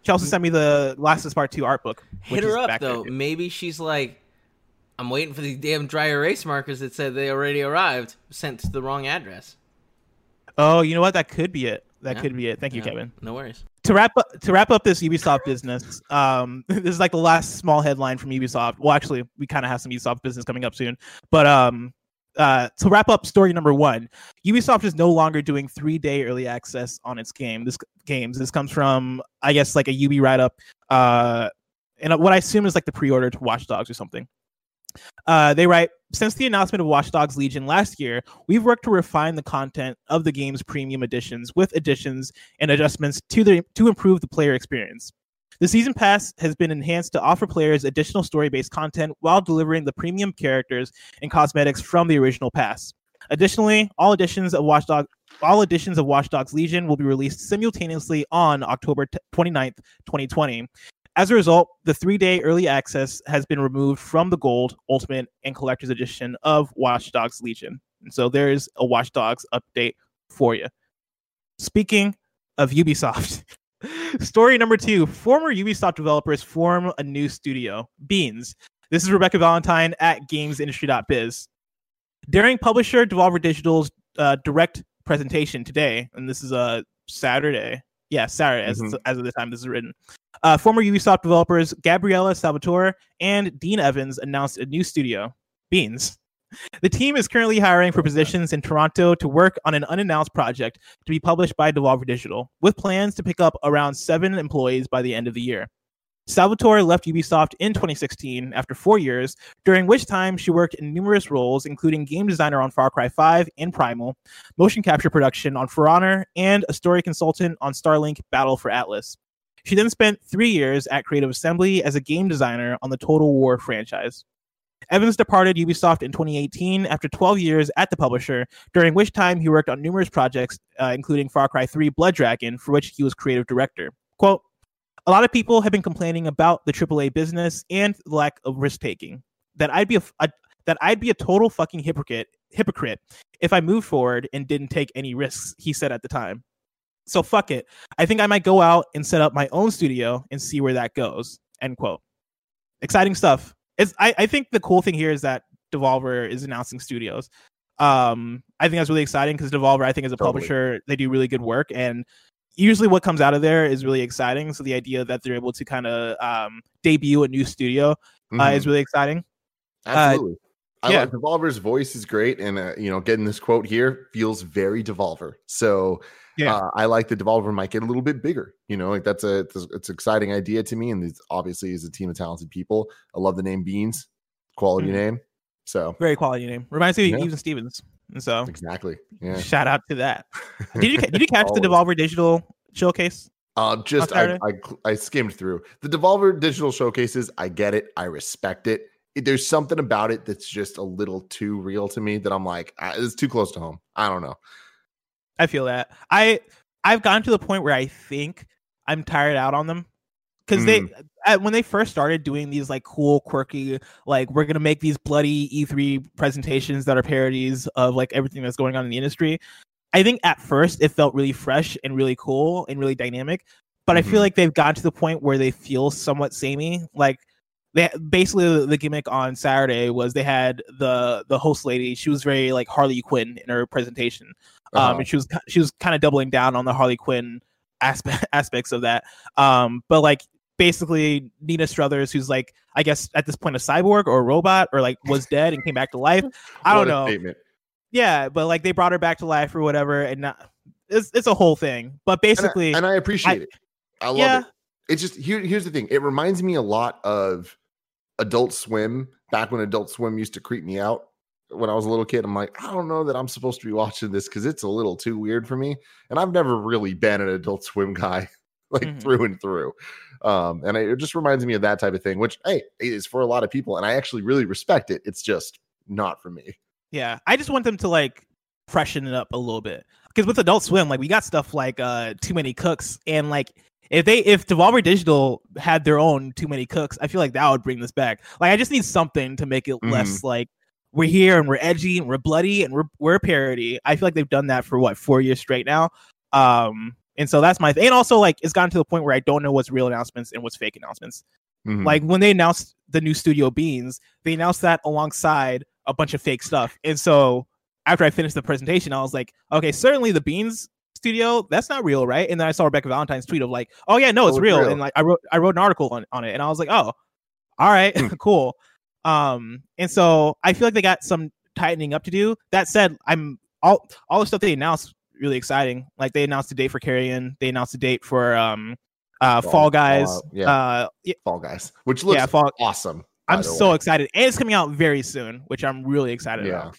she also sent me the Last of Us Part Two art book.
Hit her up though. Maybe she's like, I'm waiting for these damn dry erase markers that said they already arrived, sent to the wrong address.
Oh, you know what? That could be it. that
Yeah.
could be it. Thank you,
Yeah.
Kevin.
No worries.
to wrap up to wrap up this Ubisoft business, um, this is like the last small headline from Ubisoft. Well, actually, we kind of have some Ubisoft business coming up soon, but um, uh, to wrap up story number one, Ubisoft is no longer doing three day early access on its game. This games this comes from I guess like a UB write up, uh, and what I assume is like the pre order to Watch Dogs or something. Uh, they write since the announcement of Watch Dogs Legion last year, we've worked to refine the content of the game's premium editions with additions and adjustments to the to improve the player experience. The season pass has been enhanced to offer players additional story-based content while delivering the premium characters and cosmetics from the original pass. Additionally, all editions of Watch Dogs all editions of Watch Dogs Legion will be released simultaneously on October t- 29th, 2020. As a result, the three day early access has been removed from the Gold, Ultimate, and Collector's Edition of Watch Dogs Legion. And so there's a Watch Dogs update for you. Speaking of Ubisoft, story number two former Ubisoft developers form a new studio, Beans. This is Rebecca Valentine at gamesindustry.biz. During publisher Devolver Digital's uh, direct presentation today, and this is a uh, Saturday. Yeah, Saturday, as,
Mhm.
as of the time this is written. Uh, former Ubisoft developers Gabriella Salvatore and Dean Evans announced a new studio, Beans. The team is currently hiring for positions in Toronto to work on an unannounced project to be published by Devolver Digital, with plans to pick up around seven employees by the end of the year. Salvatore left Ubisoft in 2016 after four years, during which time she worked in numerous roles, including game designer on Far Cry 5 and Primal, motion capture production on For Honor, and a story consultant on Starlink Battle for Atlas. She then spent three years at Creative Assembly as a game designer on the Total War franchise. Evans departed Ubisoft in 2018 after 12 years at the publisher, during which time he worked on numerous projects, uh, including Far Cry 3 Blood Dragon, for which he was creative director. Quote, a lot of people have been complaining about the AAA business and the lack of risk taking. That I'd be a, a that I'd be a total fucking hypocrite hypocrite if I moved forward and didn't take any risks, he said at the time. So fuck it. I think I might go out and set up my own studio and see where that goes. End quote. Exciting stuff. It's I, I think the cool thing here is that Devolver is announcing studios. Um, I think that's really exciting because Devolver, I think, as a
Totally.
publisher, they do really good work, and usually what comes out of there is really exciting. So the idea that they're able to kind of um, debut a new studio uh,
Mhm.
is really exciting.
Absolutely. I
yeah.
like Devolver's voice is great, and uh, you know, getting this quote here feels very Devolver. So,
Yeah.
uh, I like the Devolver might get a little bit bigger. You know, like that's a it's, it's an exciting idea to me, and it's obviously is a team of talented people. I love the name Beans, quality
Mhm.
name. So,
Very quality name. Reminds me of
Yeah.
Even Stevens. So
exactly, yeah.
shout out to that. Did you did you catch the Devolver Digital showcase?
Uh, just I, I I skimmed through the Devolver digital showcases. I get it. I respect it. It- There's something about it that's just a little too real to me that I'm like, ah, it's too close to home. I don't know.
I feel that. I I've gotten to the point where I think I'm tired out on them because they uh, when they first started doing these like cool, quirky, like we're gonna make these bloody E3 presentations that are parodies of like everything that's going on in the industry. I think at first it felt really fresh and really cool and really dynamic, but I feel
Mhm.
like they've gotten to the point where they feel somewhat samey. Like they basically the, the gimmick on Saturday was they had the the host lady. She was very like Harley Quinn in her presentation um,
Uh-huh.
and she was she was kind of doubling down on the Harley Quinn aspect aspects of that. Um, but like basically Nina Struthers, who's like I guess at this point a cyborg or a robot or like was dead and came back to life. I don't know.
statement.
Yeah, but like they brought her back to life or whatever, and not, it's it's a whole thing. But
And I-
basically,
and I, appreciate it. I love
yeah.
it. It's just here. Here's the thing. It reminds me a lot of Adult Swim back when Adult Swim used to creep me out. When I was a little kid, I'm like, I don't know that I'm supposed to be watching this because it's a little too weird for me. And I've never really been an Adult Swim guy, like
Mhm.
through and through. Um, and it just reminds me of that type of thing, which hey, is for a lot of people, and I actually really respect it. It's just not for me.
Yeah, I just want them to like freshen it up a little bit because with Adult Swim, like we got stuff like uh Too Many Cooks, and like if they if Devolver Digital had their own Too Many Cooks, I feel like that would bring this back. Like I just need something to make it less like we're here and we're edgy and we're bloody and we're we're a parody. I feel like they've done that for what four years straight now. Um, and so that's my thing. And also like it's gotten to the point where I don't know what's real announcements and what's fake announcements.
Mhm.
Like when they announced the new Studio Beans, they announced that alongside a bunch of fake stuff. And so after I finished the presentation, I was like, okay, certainly the Beans studio, that's not real, right? And then I saw Rebecca Valentine's tweet of like, oh yeah, no, it's
Oh, it's
real.
real.
And like I wrote I wrote an article on, on it and I was like, oh, all right,
Hmm.
cool. Um, and so I feel like they got some tightening up to do. That said, I'm all all the stuff they announced really exciting. Like they announced a date for Carrion, they announced a date for um uh
Fall-
Fall Guys.
Fallout, yeah.
Uh yeah,
Fall Guys, which looks
yeah, Fall
awesome.
I'm so
way.
excited. And it's coming out very soon, which I'm really excited
Yeah.
about.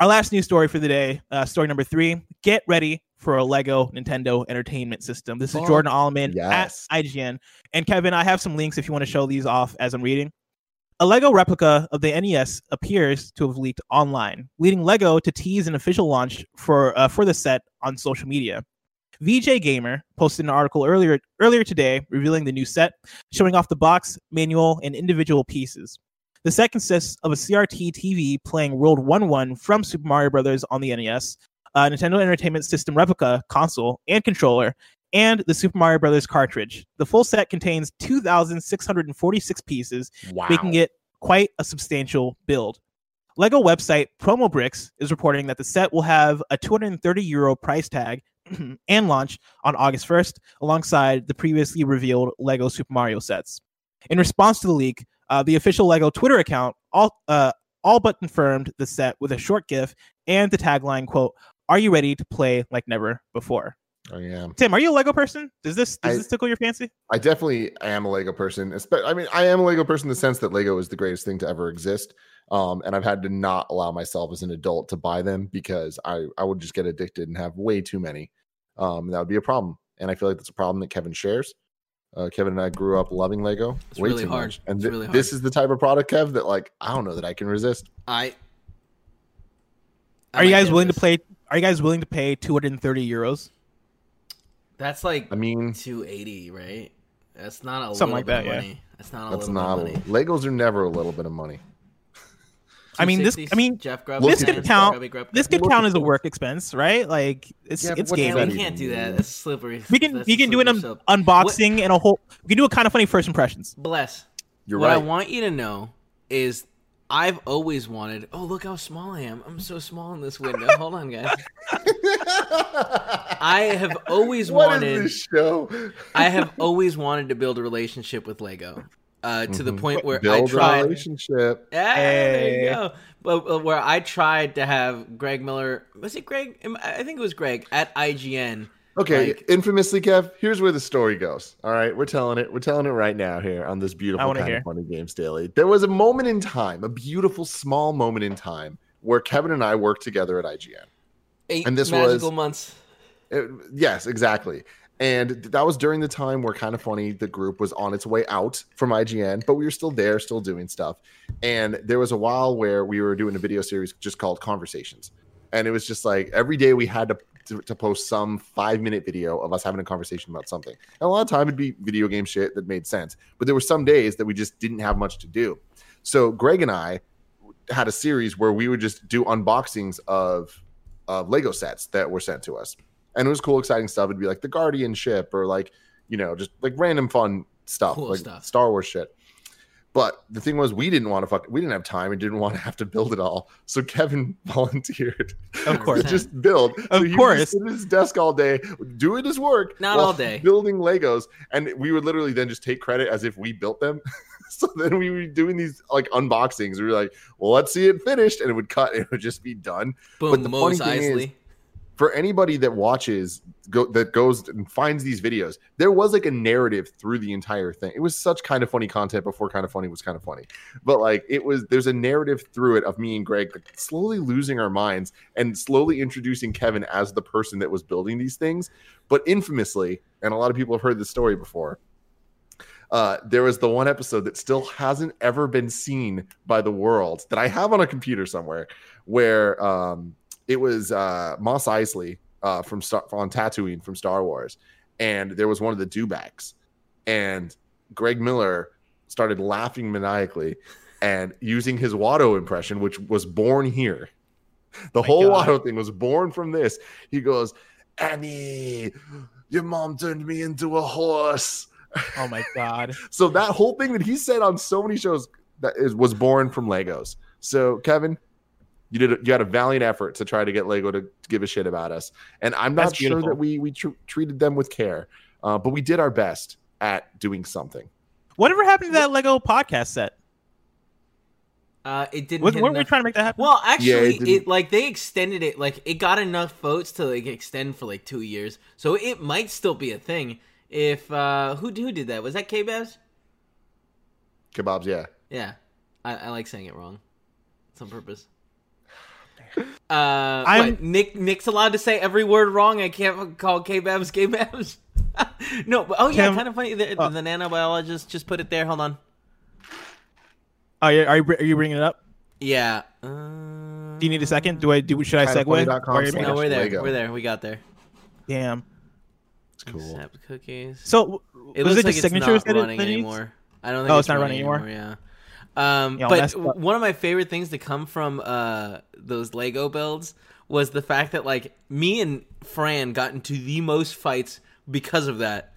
Our last news story for the day, uh, story number three. Get ready for a Lego Nintendo Entertainment System. This is Jordan Oloman
yes.
at IGN. And Kevin, I have some links if you want to show these off as I'm reading. A Lego replica of the NES appears to have leaked online, leading Lego to tease an official launch for uh, for the set on social media. VJ Gamer posted an article earlier earlier today revealing the new set, showing off the box, manual, and individual pieces. The set consists of a CRT TV playing World 1 1 from Super Mario Bros. on the NES, a Nintendo Entertainment System replica console and controller, and the Super Mario Brothers cartridge. The full set contains 2,646 pieces,
Wow.
making it quite a substantial build. Lego website Promobricks is reporting that the set will have a 230 euro price tag and launch on August 1st, alongside the previously revealed Lego Super Mario sets. In response to the leak, uh, the official Lego Twitter account all uh, all but confirmed the set with a short GIF and the tagline "quote Are you ready to play like never before?"
Oh, yeah.
Tim, are you a Lego person? Does this does
I-
this tickle your fancy?
I definitely am a Lego person. espe- I mean, I am a Lego person in the sense that Lego is the greatest thing to ever exist. Um, and I've had to not allow myself as an adult to buy them because I, I would just get addicted and have way too many. Um, and that would be a problem. And I feel like that's a problem that Kevin shares. Uh, Kevin and I grew up loving Lego
It's
way
really
too
hard.
much. And
It's
thi-
really hard.
this is the type of product, Kev, that like I don't know that I can resist.
I. I
Are you guys
get
willing to play? Are you guys willing to pay 230 euros?
That's like
I mean,
280, right? That's not a
Something
little
like
bit
that,
of
yeah.
money. That's not a
that's
little
not
bit of money.
Legos are never a little bit of money.
I mean, this- I mean,
Jeff grab
this could
hands,
count-
grubby grub-
This could
Look
count as a work expense, right? Like it's
Yeah, but
it's
what's
Yeah,
that
gaming.
we can't do that. That's slippery.
We can
That's
we can do an
slippery
un-
slope.
unboxing and a whole. We can do a kind of funny first impressions.
Bless.
You're
what
right.
I want you to know is I've always wanted. Oh, look how small I am. I'm so small in this window. Hold on, guys. I have always
What is
wanted.
this show?
I have always wanted to build a relationship with Lego. Uh, to the
Mhm.
point where I
Build a
tried.
relationship.
Yeah, there
Hey.
you go. But uh, where I tried to have Greg Miller, was it Greg? I think it was Greg at IGN.
Okay,
Like-
infamously, Kev. Here's where the story goes. All right, we're telling it. We're telling it right now here on this beautiful kind
hear.
of funny games daily. There was a moment in time, a beautiful small moment in time, where Kevin and I worked together at IGN.
Eight
And this
magical
was-
months.
It- yes, exactly. And that was during the time where kind of funny the group was on its way out from IGN, but we were still there, still doing stuff. And there was a while where we were doing a video series just called Conversations, and it was just like every day we had to to, to post some five minute video of us having a conversation about something. And a lot of time it'd be video game shit that made sense, but there were some days that we just didn't have much to do. So Greg and I had a series where we would just do unboxings of of Lego sets that were sent to us and it was cool, exciting stuff. It'd be like the Guardian ship or like, you know, just like random fun stuff,
Cool
like
stuff.
Star Wars shit. But the thing was, we didn't want to fuck. We didn't have time and didn't want to have to build it all. So Kevin volunteered
Of course.
to just build.
Of
so
course.
just sit at his desk all day, doing his work,
Not all day.
building Legos, and we would literally then just take credit as if we built them. so then we were doing these like unboxings. We were like, "Well, let's see it finished," and it would cut. And it would just be done
Boom,
the
Mos
funny thing is-
Eisley.
For anybody that watches go that goes and finds these videos there was like a narrative through the entire thing. It was such kind of funny content before kind of funny was kind of funny. But like it was there's a narrative through it of me and greg like, slowly losing our minds and slowly introducing kevin as the person that was building these things. But infamously and a lot of people have heard this story before uh, there was the one episode that still hasn't ever been seen by the world that I have on a computer somewhere, where um, it was uh, Mos Eisley uh, from Star- on Tatooine from Star Wars, and there was one of the dewbacks, and Greg Miller started laughing maniacally and using his Watto impression, which was born here. The whole
God.
Watto thing was born from this. He goes, Annie, your mom turned me into a horse.
Oh my god.
So that whole thing that he said on so many shows that is was born from Legos. So Kevin, You did. A, you had a valiant effort to try to get Lego to, to give a shit about us, and I'm not
That's
sure
beautiful.
that we we tr- treated them with care, uh, but we did our best at doing something.
Whatever happened to that Lego podcast set?
Uh, it didn't.
Was,
hit
weren't we trying to make that happen?
Well, actually,
it
it, like they extended it. Like it got enough votes to like extend for like two years, so it might still be a thing. If uh who who did that? Was that Kebabs?
Kebabs, yeah.
Yeah, I, I like saying it wrong. It's on purpose. Uh,
I'm-
what, Nick. Nick's allowed to say every word wrong. I can't call K Babs K Babs. no, but oh yeah,
Tim-
kind of funny. The,
uh,
the nanobiologist just put it there. Hold on.
Oh, yeah, are you are you bringing it up?
Yeah. Uh,
Do you need a second? Do I do? Should I segue?
Kindoffunny.com
Or are you
slash-
No, we're there.
Lego.
We're there. We got there.
Damn.
It's cool.
Accept cookies.
So
It
was
looks
it
like
just
it's
signatures
not running
it
anymore. I don't think
Oh,
it's,
it's not running
running
anymore?
Yeah. Um,
Yeah, I'll
but
mess up.
one of my favorite things to come from uh, those Lego builds was the fact that like me and Fran got into the most fights because of that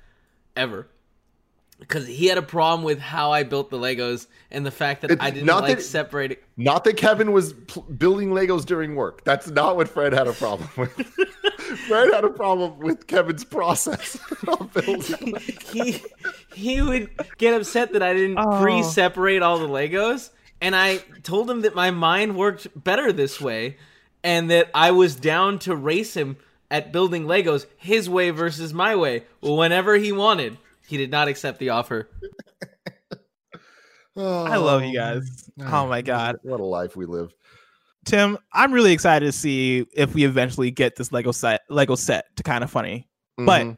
ever. Because he had a problem with how I built the Legos and the fact that
It's
I didn't
not
like
that-
separating.
Not that Kevin was pl- building Legos during work. That's not what Fred had a problem with. Fred had a problem with Kevin's process
he he would get upset that I didn't
Oh.
pre-separate all the Legos, and I told him that my mind worked better this way, and that I was down to race him at building Legos his way versus my way whenever he wanted. He did not accept the offer.
I love you guys. Oh, oh my god,
What a life we live.
Tim, I'm really excited to see if we eventually get this Lego set Lego set to kind of funny. But
Mhm.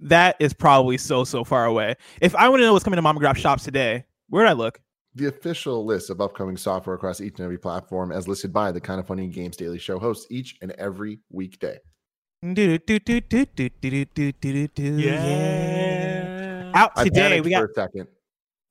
that is probably so so far away. If I want to know what's coming to Mom and Grop shops today, where would I look?
the official list of upcoming software across each and every platform, as listed by the Kind of Funny Games Daily Show hosts each and every weekday.
Yeah. Out today, we got
for a second.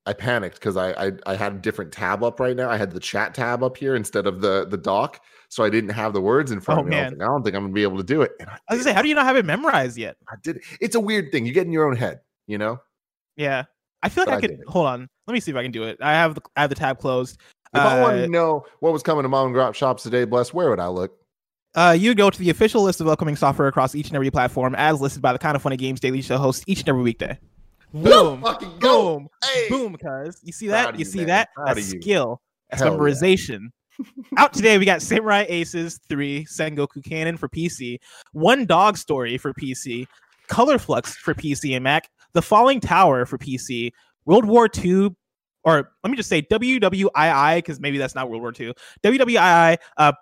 I panicked because I, I I had a different tab up right now. I had the chat tab up here instead of the the doc, so I didn't have the words in front
Oh,
of me. I, like, I don't think I'm gonna be able to do it, and I,
I was gonna say, how do you not have it memorized yet?
I did. it. It's a weird thing. You get in your own head, you know.
Yeah, I feel like
But
I could. Hold on, let me see if I can do it. I have the I have the tab closed.
If I wanted
Uh,
to know what was coming to mom and grop shops today, bless, where would I look?
Uh, you go to the official list of upcoming software across each and every platform, as listed by the Kind of Funny Games Daily Show host each and every weekday. Boom,
Fucking go.
boom,
Hey.
boom. Cuz you see that? You
you,
see
man.
that?
Proud
That's skill. That's
Hell yeah.
memorization. Out today, we got Samurai Aces 3 Sengoku Cannon for PC, One Dog Story for PC, Color Flux for PC and Mac, The Falling Tower for PC, World War II, or let me just say WWII, because maybe that's not World War II, WWII, uh,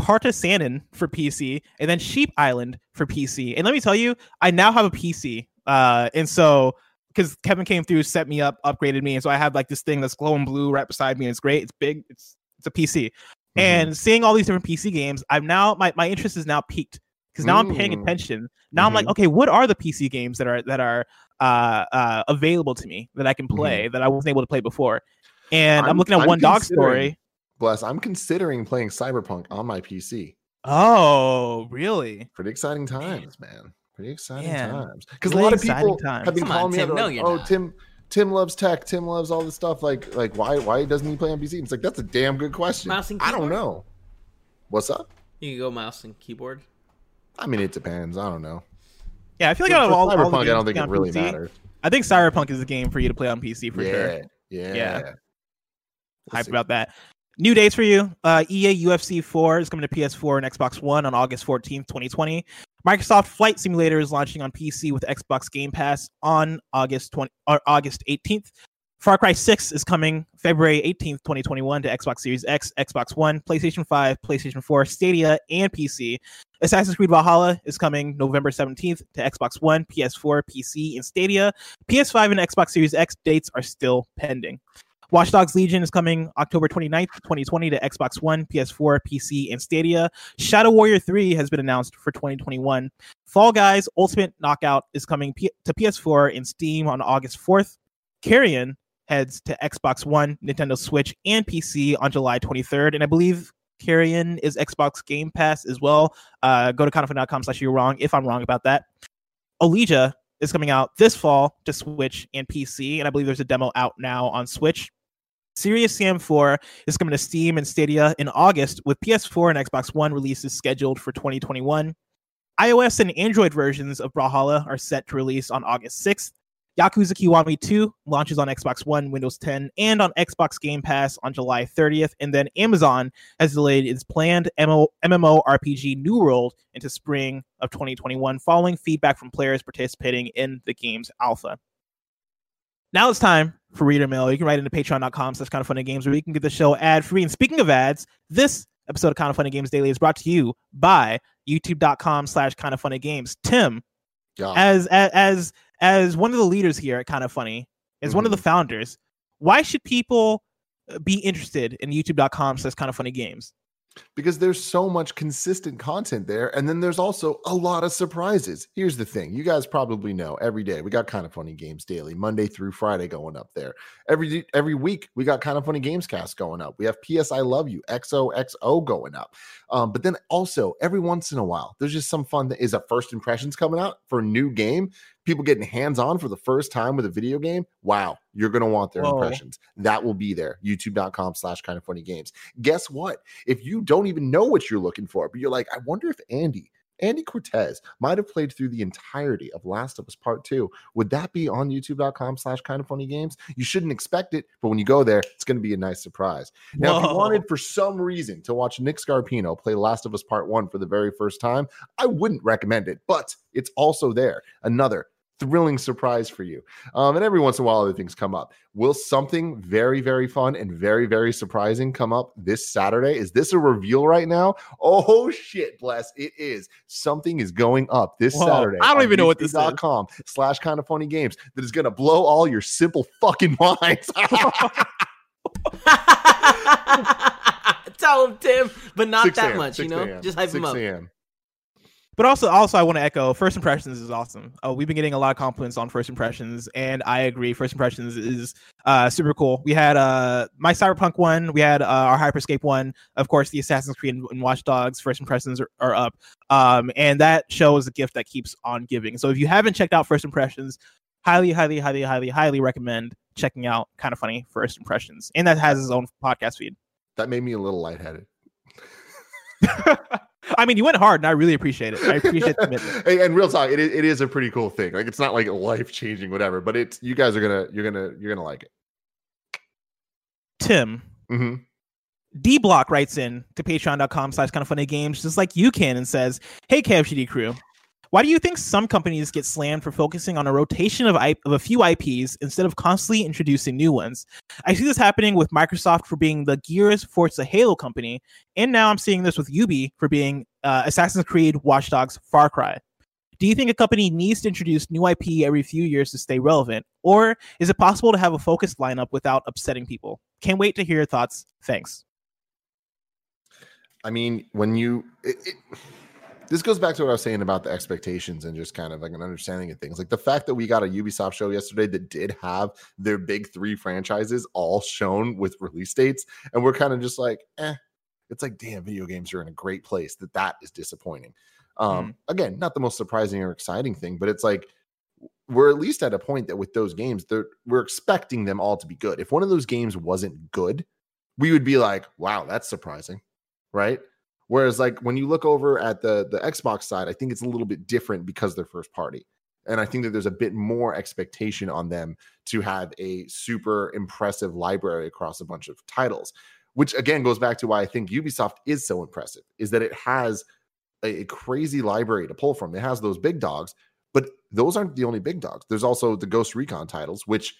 Partisanen for PC, and then Sheep Island for PC. And let me tell you, I now have a PC. Uh, and so because Kevin came through, set me up, upgraded me, and so I have like this thing that's glowing blue right beside me, and it's great. It's big. It's it's a PC.
Mm-hmm.
And seeing all these different PC games, I'm now my my interest is now peaked because now I'm paying attention. Now I'm like, okay, what are the PC games that are that are uh, uh, available to me that I can play that I wasn't able to play before? And I'm,
I'm-
looking at
I'm
One Dog Story.
Bless, I'm considering playing Cyberpunk on my PC.
Oh, really?
Pretty exciting times, man. Pretty exciting
Man,
times. Because a lot of people
times.
have been
Come on,
calling me
Tim,
out.
no,
like, oh,
not."
Tim, Tim loves tech. Tim loves all this stuff. Like, like why, why doesn't he play on PC? It's like that's a damn good question.
Mouse and
I don't know. What's up?
You can go mouse and keyboard.
I mean, it depends. I don't know.
Yeah, I feel like
For-
out of
for
all, all the
Cyberpunk, I
games
don't think it
on
really
PC,
matters.
I think Cyberpunk is a game for you to play on PC for
yeah,
sure.
yeah,
Yeah.
We'll
hype
see.
about that. New dates for you. Uh, EA UFC 4 is coming to PS4 and Xbox One on August 14th, 2020. Microsoft Flight Simulator is launching on PC with Xbox Game Pass on August 20 or uh, August 18th. Far Cry 6 is coming February 18th, 2021 to Xbox Series X, Xbox One, PlayStation 5, PlayStation 4, Stadia, and PC. Assassin's Creed Valhalla is coming November 17th to Xbox One, PS4, PC, and Stadia. PS5 and Xbox Series X dates are still pending. Watch Dogs Legion is coming October 29th, 2020 to Xbox One, PS4, PC, and Stadia. Shadow Warrior 3 has been announced for 2021. Fall Guys Ultimate Knockout is coming P- to PS4 and Steam on August 4th. Carrion heads to Xbox One, Nintendo Switch, and PC on July 23rd. And I believe Carrion is Xbox Game Pass as well. Uh, go to confident.com slash you're wrong if I'm wrong about that. Olija is coming out this fall to Switch and PC, and I believe there's a demo out now on Switch. Serious Sam 4 is coming to Steam and Stadia in August, with PS4 and Xbox One releases scheduled for 2021. iOS and Android versions of Brawlhalla are set to release on August 6th. Yakuza Kiwami 2 launches on Xbox One, Windows 10, and on Xbox Game Pass on July 30th. And then Amazon has delayed its planned MMO, MMORPG New World into spring of 2021, following feedback from players participating in the game's alpha. Now it's time for reader mail. You can write into patreon.com slash kind of funny games where you can get the show ad free. And speaking of ads, this episode of Kind of Funny Games Daily is brought to you by youtube.com slash kind of funny games. Tim,
Yeah.
as as as one of the leaders here at Kind of Funny, as one of the
Mm-hmm.
founders, why should people be interested in youtube.com slash kind of funny games?
Because there's so much consistent content there and then there's also a lot of surprises. Here's the thing you guys probably know every day we got kind of funny games daily monday through friday going up there. Every every week we got kind of funny games cast going up. We have ps i love you xoxo going up. Um, but then also every once in a while there's just some fun that is a first impressions coming out for a new game people getting hands on for the first time with a video game wow you're going to want their
Whoa.
impressions that will be there youtube.com slash kind of funny games guess what if you don't even know what you're looking for, but you're like, I wonder if Andy, Andy Cortez, might have played through the entirety of Last of Us Part Two, would that be on youtube.com slash kind of funny games? You shouldn't expect it, but when you go there, it's going to be a nice surprise. Now, if you wanted for some reason to watch Nick Scarpino play Last of Us Part One for the very first time, I wouldn't recommend it, but it's also there. Another thrilling surprise for you. Um, and every once in a while, other things come up. Will something very, very fun and very, very surprising come up this Saturday? Is this a reveal right now? Oh shit, bless it is. Something is going up this
Whoa,
Saturday.
I don't even know what this is.
com slash kind of funny games that is gonna blow all your simple fucking minds.
Tell him, Tim, but not that much, you know? Just hype him
6
up.
a.m.
But also, also, I want to echo first impressions is awesome. Uh, we've been getting a lot of compliments on first impressions, and I agree. First impressions is uh, super cool. We had uh, my Cyberpunk one, we had uh, our Hyperscape one, of course, the Assassin's Creed and, Watch Dogs. First impressions are, are up, um, and that show is a gift that keeps on giving. So if you haven't checked out first impressions, highly, highly, highly, highly, highly recommend checking out. Kind of funny first impressions, and that has its own podcast feed.
That made me a little lightheaded.
I mean, you went hard, and I really appreciate it. I appreciate the commitment.
and, and real talk, it, is- it is a pretty cool thing. Like it's not like life changing, whatever, but it's you guys are gonna you're gonna you're gonna like it.
Tim,
hmm
D Block writes in to patreon.com slash kind of funny games, just like you can, and says, Hey, KFGD crew, why do you think some companies get slammed for focusing on a rotation of, I- of a few IPs instead of constantly introducing new ones? I see this happening with Microsoft for being the Gears Forza Halo company, and now I'm seeing this with Ubi for being uh, Assassin's Creed, Watch Dogs, Far Cry. Do you think a company needs to introduce new IP every few years to stay relevant? Or is it possible to have a focused lineup without upsetting people? Can't wait to hear your thoughts. Thanks.
I mean, when you it, it, this goes back to what I was saying about the expectations and just kind of like an understanding of things. Like the fact that we got a Ubisoft show yesterday that did have their big three franchises all shown with release dates, and we're kind of just like, eh. It's like, damn, video games are in a great place. That that is disappointing. Um, again, not the most surprising or exciting thing, but it's like we're at least at a point that with those games, we're expecting them all to be good. If one of those games wasn't good, we would be like, wow, that's surprising right? Whereas like when you look over at the the Xbox side, I think it's a little bit different because they're first party. And I think that there's a bit more expectation on them to have a super impressive library across a bunch of titles, which again goes back to why I think Ubisoft is so impressive, is that it has a, a crazy library to pull from. It has those big dogs, but those aren't the only big dogs. There's also the Ghost Recon titles, which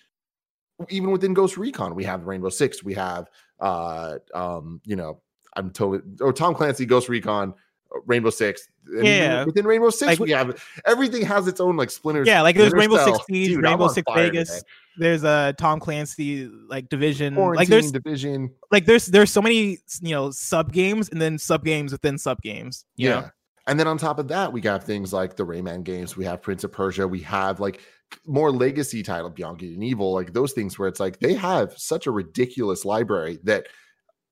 even within Ghost Recon, we have Rainbow Six, we have uh um, you know, I'm totally or Tom Clancy, Ghost Recon, uh, Rainbow Six. and
Yeah.
Within Rainbow Six,
Like-
we have everything has its own like splinters.
Yeah, like there's Rainbow Six Siege, Rainbow Six Vegas.
today.
There's a Tom Clancy like division.
Quarantine
Like there's
division.
like there's there's so many you know sub games and then sub games within sub games.
Yeah.
know?
And then on top of that, we got things like the Rayman games. We have Prince of Persia. We have like more legacy title, Beyond Good and Evil, like those things where it's like they have such a ridiculous library that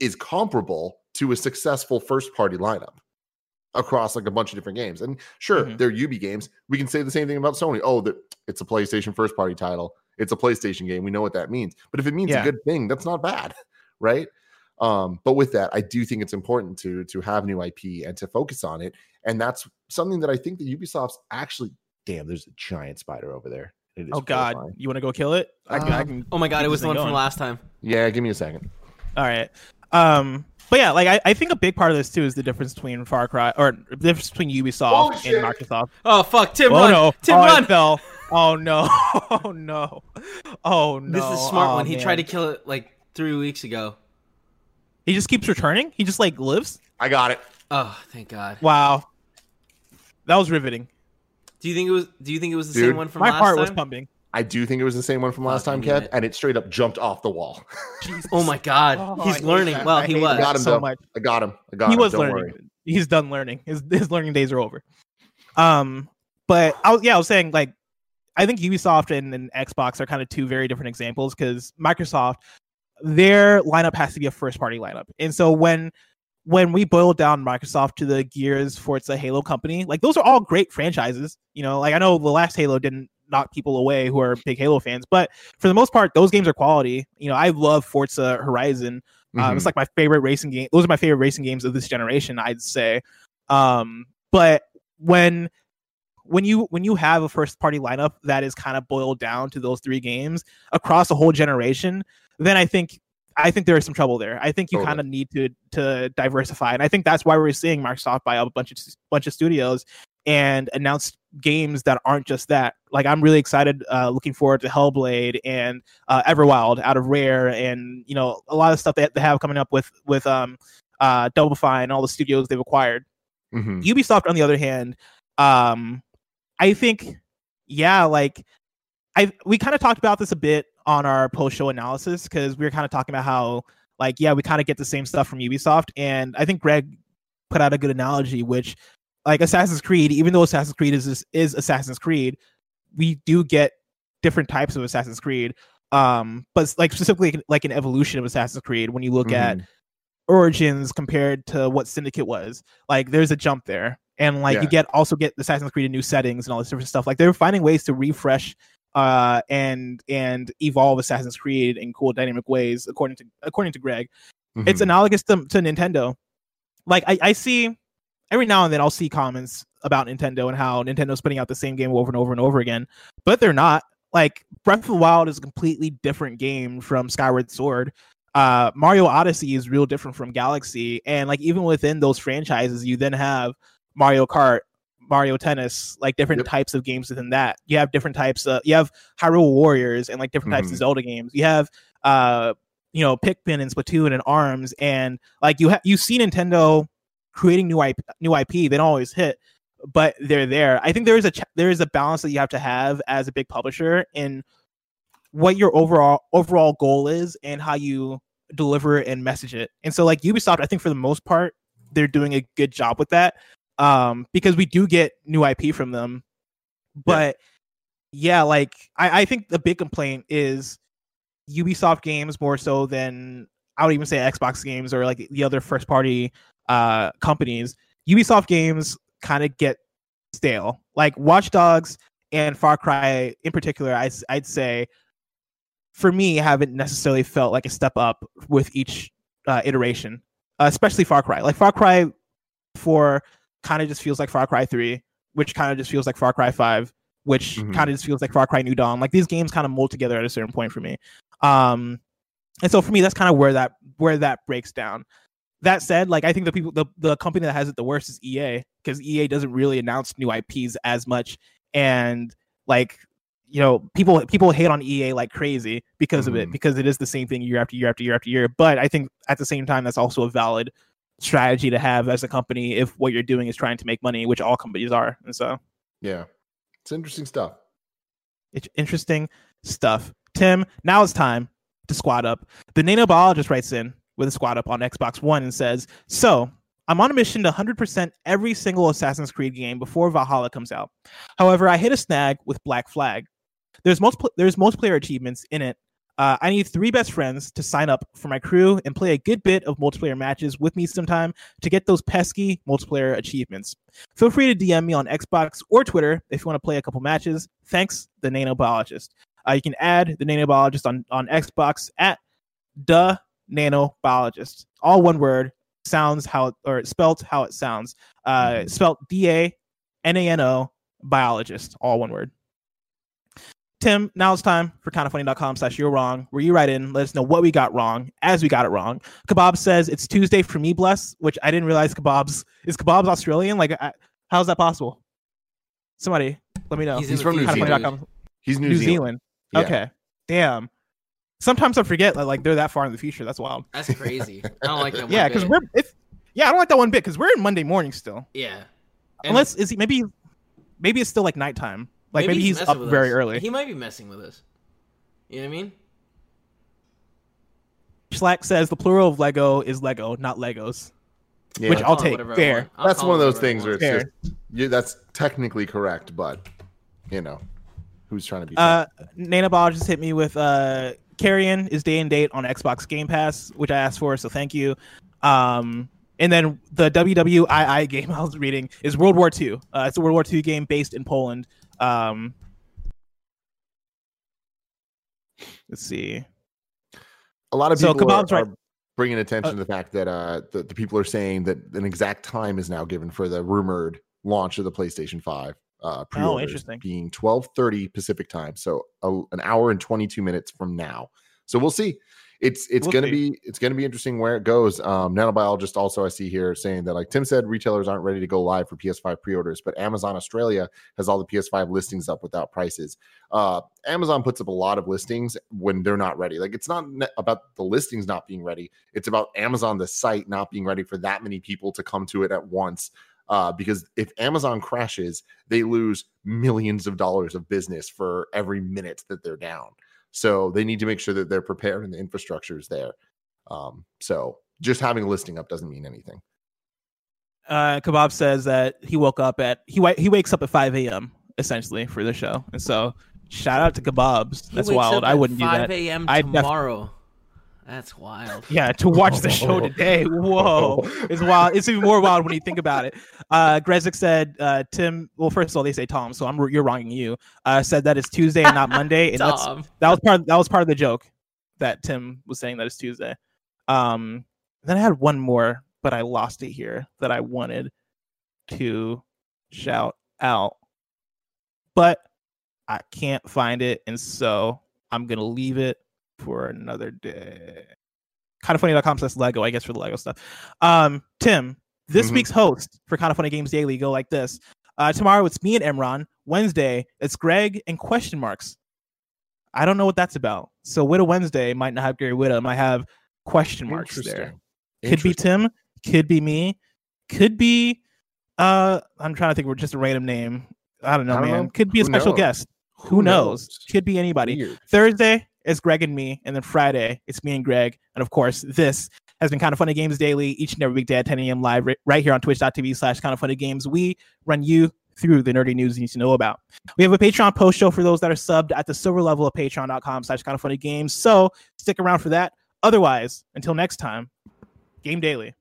is comparable to a successful first party lineup across like a bunch of different games. And sure,
Mhm.
they're Ubi games. We can say the same thing about Sony. Oh, that it's a PlayStation first party title. It's a PlayStation game. We know what that means. But if it means
Yeah.
a good thing, that's not bad, right? Um, but with that, I do think it's important to to have new IP and to focus on it. And that's something that I think that Ubisoft's actually. Damn, there's a giant spider over there. It is
Oh God,
horrifying.
you want to go kill it? I, can- I
Um,
can.
Oh my god, it was the
thing
one from last time.
Yeah, give me a second.
All right. Um, but yeah, like I, I think a big part of this too is the difference between Far Cry or the difference between Ubisoft
Oh,
and. Microsoft.
Oh fuck, Tim,
oh
run!
no!
Tim,
oh,
run!
fell. Oh no! Oh no! Oh no!
This is a smart
Oh,
one. He
man.
tried to kill it like three weeks ago.
He just keeps returning. He just like lives.
I got it.
Oh, thank God.
Wow. That was riveting.
Do you think it was? Do you think it was the
Dude,
same one from
My
last
heart
time?
was pumping.
I do think it was the same one from last
Fucking
time, Kev,
it.
and it straight up jumped off the wall.
Oh my God,
Oh,
he's
hate
learning.
that.
Well,
I
he was.
that
got him
so
though.
much.
I got him. I got him.
he
him.
was
Don't
learning.
worry.
He's done learning. His his learning days are over. Um, but I was yeah, I was saying like I think Ubisoft and, and Xbox are kind of two very different examples because Microsoft, their lineup has to be a first party lineup, and so when when we boil down Microsoft to the Gears, Forza, Halo company, like those are all great franchises. You know, like I know the last Halo didn't knock people away who are big Halo fans, but for the most part, those games are quality. You know, I love Forza Horizon. Um,
Mhm.
it's like my favorite racing game. Those are my favorite racing games of this generation, I'd say. Um, but when when you when you have a first party lineup that is kind of boiled down to those three games across a whole generation, then I think I think there is some trouble there. I think you
Totally.
kind of need to to diversify, and I think that's why we're seeing Microsoft buy up a bunch of bunch of studios and announce games that aren't just that. Like I'm really excited, uh, looking forward to Hellblade and uh, Everwild out of Rare, and you know a lot of stuff that they have coming up with with um uh Double Fine and all the studios they've acquired.
Mhm.
Ubisoft, on the other hand, um, I think, yeah, like I we kind of talked about this a bit on our post show analysis because we were kind of talking about how, like, yeah, we kind of get the same stuff from Ubisoft, and I think Greg put out a good analogy, which, like, Assassin's Creed, even though Assassin's Creed is is, is Assassin's Creed, we do get different types of Assassin's Creed. Um, but like specifically like an evolution of Assassin's Creed when you look at
Mhm.
Origins compared to what Syndicate was. Like there's a jump there. And like
Yeah.
you get also get Assassin's Creed in new settings and all this different stuff. Like they're finding ways to refresh uh and and evolve Assassin's Creed in cool dynamic ways according to according to Greg. It's
Mhm.
analogous to, to Nintendo. Like I, I see every now and then I'll see comments about Nintendo and how Nintendo's putting out the same game over and over and over again, but they're not. Like Breath of the Wild is a completely different game from Skyward Sword. Uh, Mario Odyssey is real different from Galaxy, and like even within those franchises, you then have Mario Kart, Mario Tennis, like different
Yep.
types of games within that. You have different types of you have Hyrule Warriors and like different types
Mhm.
of Zelda games. You have uh you know Pikmin and Splatoon and Arms and like you have you see Nintendo creating new IP, new IP. They don't always hit, but they're there. I think there is a ch- there is a balance that you have to have as a big publisher in what your overall overall goal is and how you deliver it and message it. And so like Ubisoft, I think for the most part, they're doing a good job with that. Um, because we do get new IP from them. But yeah, like I, I think the big complaint is Ubisoft games more so than I would even say Xbox games or like the other first party uh companies. Ubisoft games kind of get stale. Like Watch Dogs and Far Cry in particular, I, I'd say for me haven't necessarily felt like a step up with each uh, iteration, uh, especially Far Cry. Like Far Cry 4 kind of just feels like Far Cry 3, which kind of just feels like Far Cry 5, which
Mhm.
kind of just feels like Far Cry New Dawn. Like these games kind of mold together at a certain point for me. Um, and so for me, that's kind of where that where that breaks down. That said, like I think the people the, the company that has it the worst is EA because EA doesn't really announce new IPs as much, and like you know people people hate on EA like crazy because of it
Mhm.
because it is the same thing year after year after year after year. But I think at the same time that's also a valid strategy to have as a company if what you're doing is trying to make money, which all companies are. And so
Yeah. It's interesting stuff.
it's interesting stuff. Tim, now it's time to squad up. The nanobiologist writes in with a squad up on Xbox One and says, So, I'm on a mission to 100% every single Assassin's Creed game before Valhalla comes out. However, I hit a snag with Black Flag. There's multiple there's multiplayer achievements in it. Uh, I need three best friends to sign up for my crew and play a good bit of multiplayer matches with me sometime to get those pesky multiplayer achievements. Feel free to DM me on Xbox or Twitter if you want to play a couple matches. Thanks, the nanobiologist. Uh, you can add the nanobiologist on on Xbox at the nanobiologist. All one word sounds how or spelt how it sounds. Uh,
Mhm.
spelt D A N A N O biologist. All one word. Tim, now it's time for kindafunny.com slash you're wrong, where you write in, let us know what we got wrong as we got it wrong. Kebab says it's Tuesday for me, bless, which I didn't realize Kebab's is Kebab's Australian. Like, I, how's that possible? Somebody, let me know.
He's,
He's from New
future,
Zealand.
dude.
Kindafunny.com
He's New,
New,
Zealand.
Zealand.
Yeah.
Okay. Damn. Sometimes I forget that like they're that far in the future. That's wild.
That's crazy. I don't like that. one
yeah, because we're if yeah, I don't like that one bit because we're in Monday morning still.
yeah. And
Unless is he maybe maybe it's still like nighttime. Like maybe, he's,
messing
up very
us.
early.
He might be messing with us. You know what I mean?
Slack says the plural of Lego is Lego, not Legos.
Yeah.
Which I'll
call it
take. Fair.
I'll
that's one of those things where it's
Fair.
just you, that's technically correct, but you know, who's trying to be?
Uh, Nana Ball just hit me with uh, Carrion is day and date on Xbox Game Pass, which I asked for, so thank you. Um, and then the WWII game I was reading is World War II. Uh, it's a World War II game based in Poland. Um, let's see.
a lot of
so
people are,
right.
are bringing attention
Uh,
to the fact that uh the, the people are saying that an exact time is now given for the rumored launch of the PlayStation 5 uh pre-orders
interesting.
being 12:30 Pacific time so a, an hour and 22 minutes from now. So we'll see. It's it's
We'll
going to
see.
be it's to be interesting where it goes. Um nanobiologist also i see here saying that like tim said retailers aren't ready to go live for ps5 pre-orders but amazon australia has all the ps5 listings up without prices. Uh amazon puts up a lot of listings when they're not ready. Like it's not ne- about the listings not being ready. It's about amazon the site not being ready for that many people to come to it at once uh, because if amazon crashes they lose millions of dollars of business for every minute that they're down so they need to make sure that they're prepared and the infrastructure is there um, so just having a listing up doesn't mean anything
Uh, Kebab says that he woke up at he he wakes up at 5 a.m. essentially for the show, and so shout out to Kebabs. That's wild.
up
I wouldn't do that.
5
that.
a.m.
I'd def-
tomorrow. That's wild.
Yeah, to watch the show today. Whoa, it's wild. It's even more wild when you think about it. Uh, Grezik said, uh, Tim. Well, first of all, they say Tom, so I'm you're wronging you. Uh, said that it's Tuesday and not Monday, and that's that was part. That was part of the joke that Tim was saying that it's Tuesday. Um, then I had one more, but I lost it here that I wanted to shout out, but I can't find it, and so I'm gonna leave it for another day. Kind of funny.com slash Lego, I guess, for the Lego stuff. Um, Tim, this
Mhm.
week's host for Kinda Funny Games Daily go like this. Uh, tomorrow it's me and Imran. Wednesday it's Greg and question marks. I don't know what that's about. So Whitta Wednesday might not have Gary Whitta, might have question marks there. Could be Tim, could be me, could be uh I'm trying to think We're just a random name. I don't know,
I don't
man.
know.
Could be a
Who
special
knows?
guest. Who, knows? Could be anybody.
Weird.
Thursday is Greg and me, and then Friday it's me and Greg. And of course, this has been kind of funny games daily each and every weekday at 10 a.m. live right here on twitch.tv slash kind of funny games. We run you through the nerdy news you need to know about. We have a Patreon post show for those that are subbed at the silver level of patreon.com slash kind of funny games. So stick around for that. Otherwise, until next time, game daily.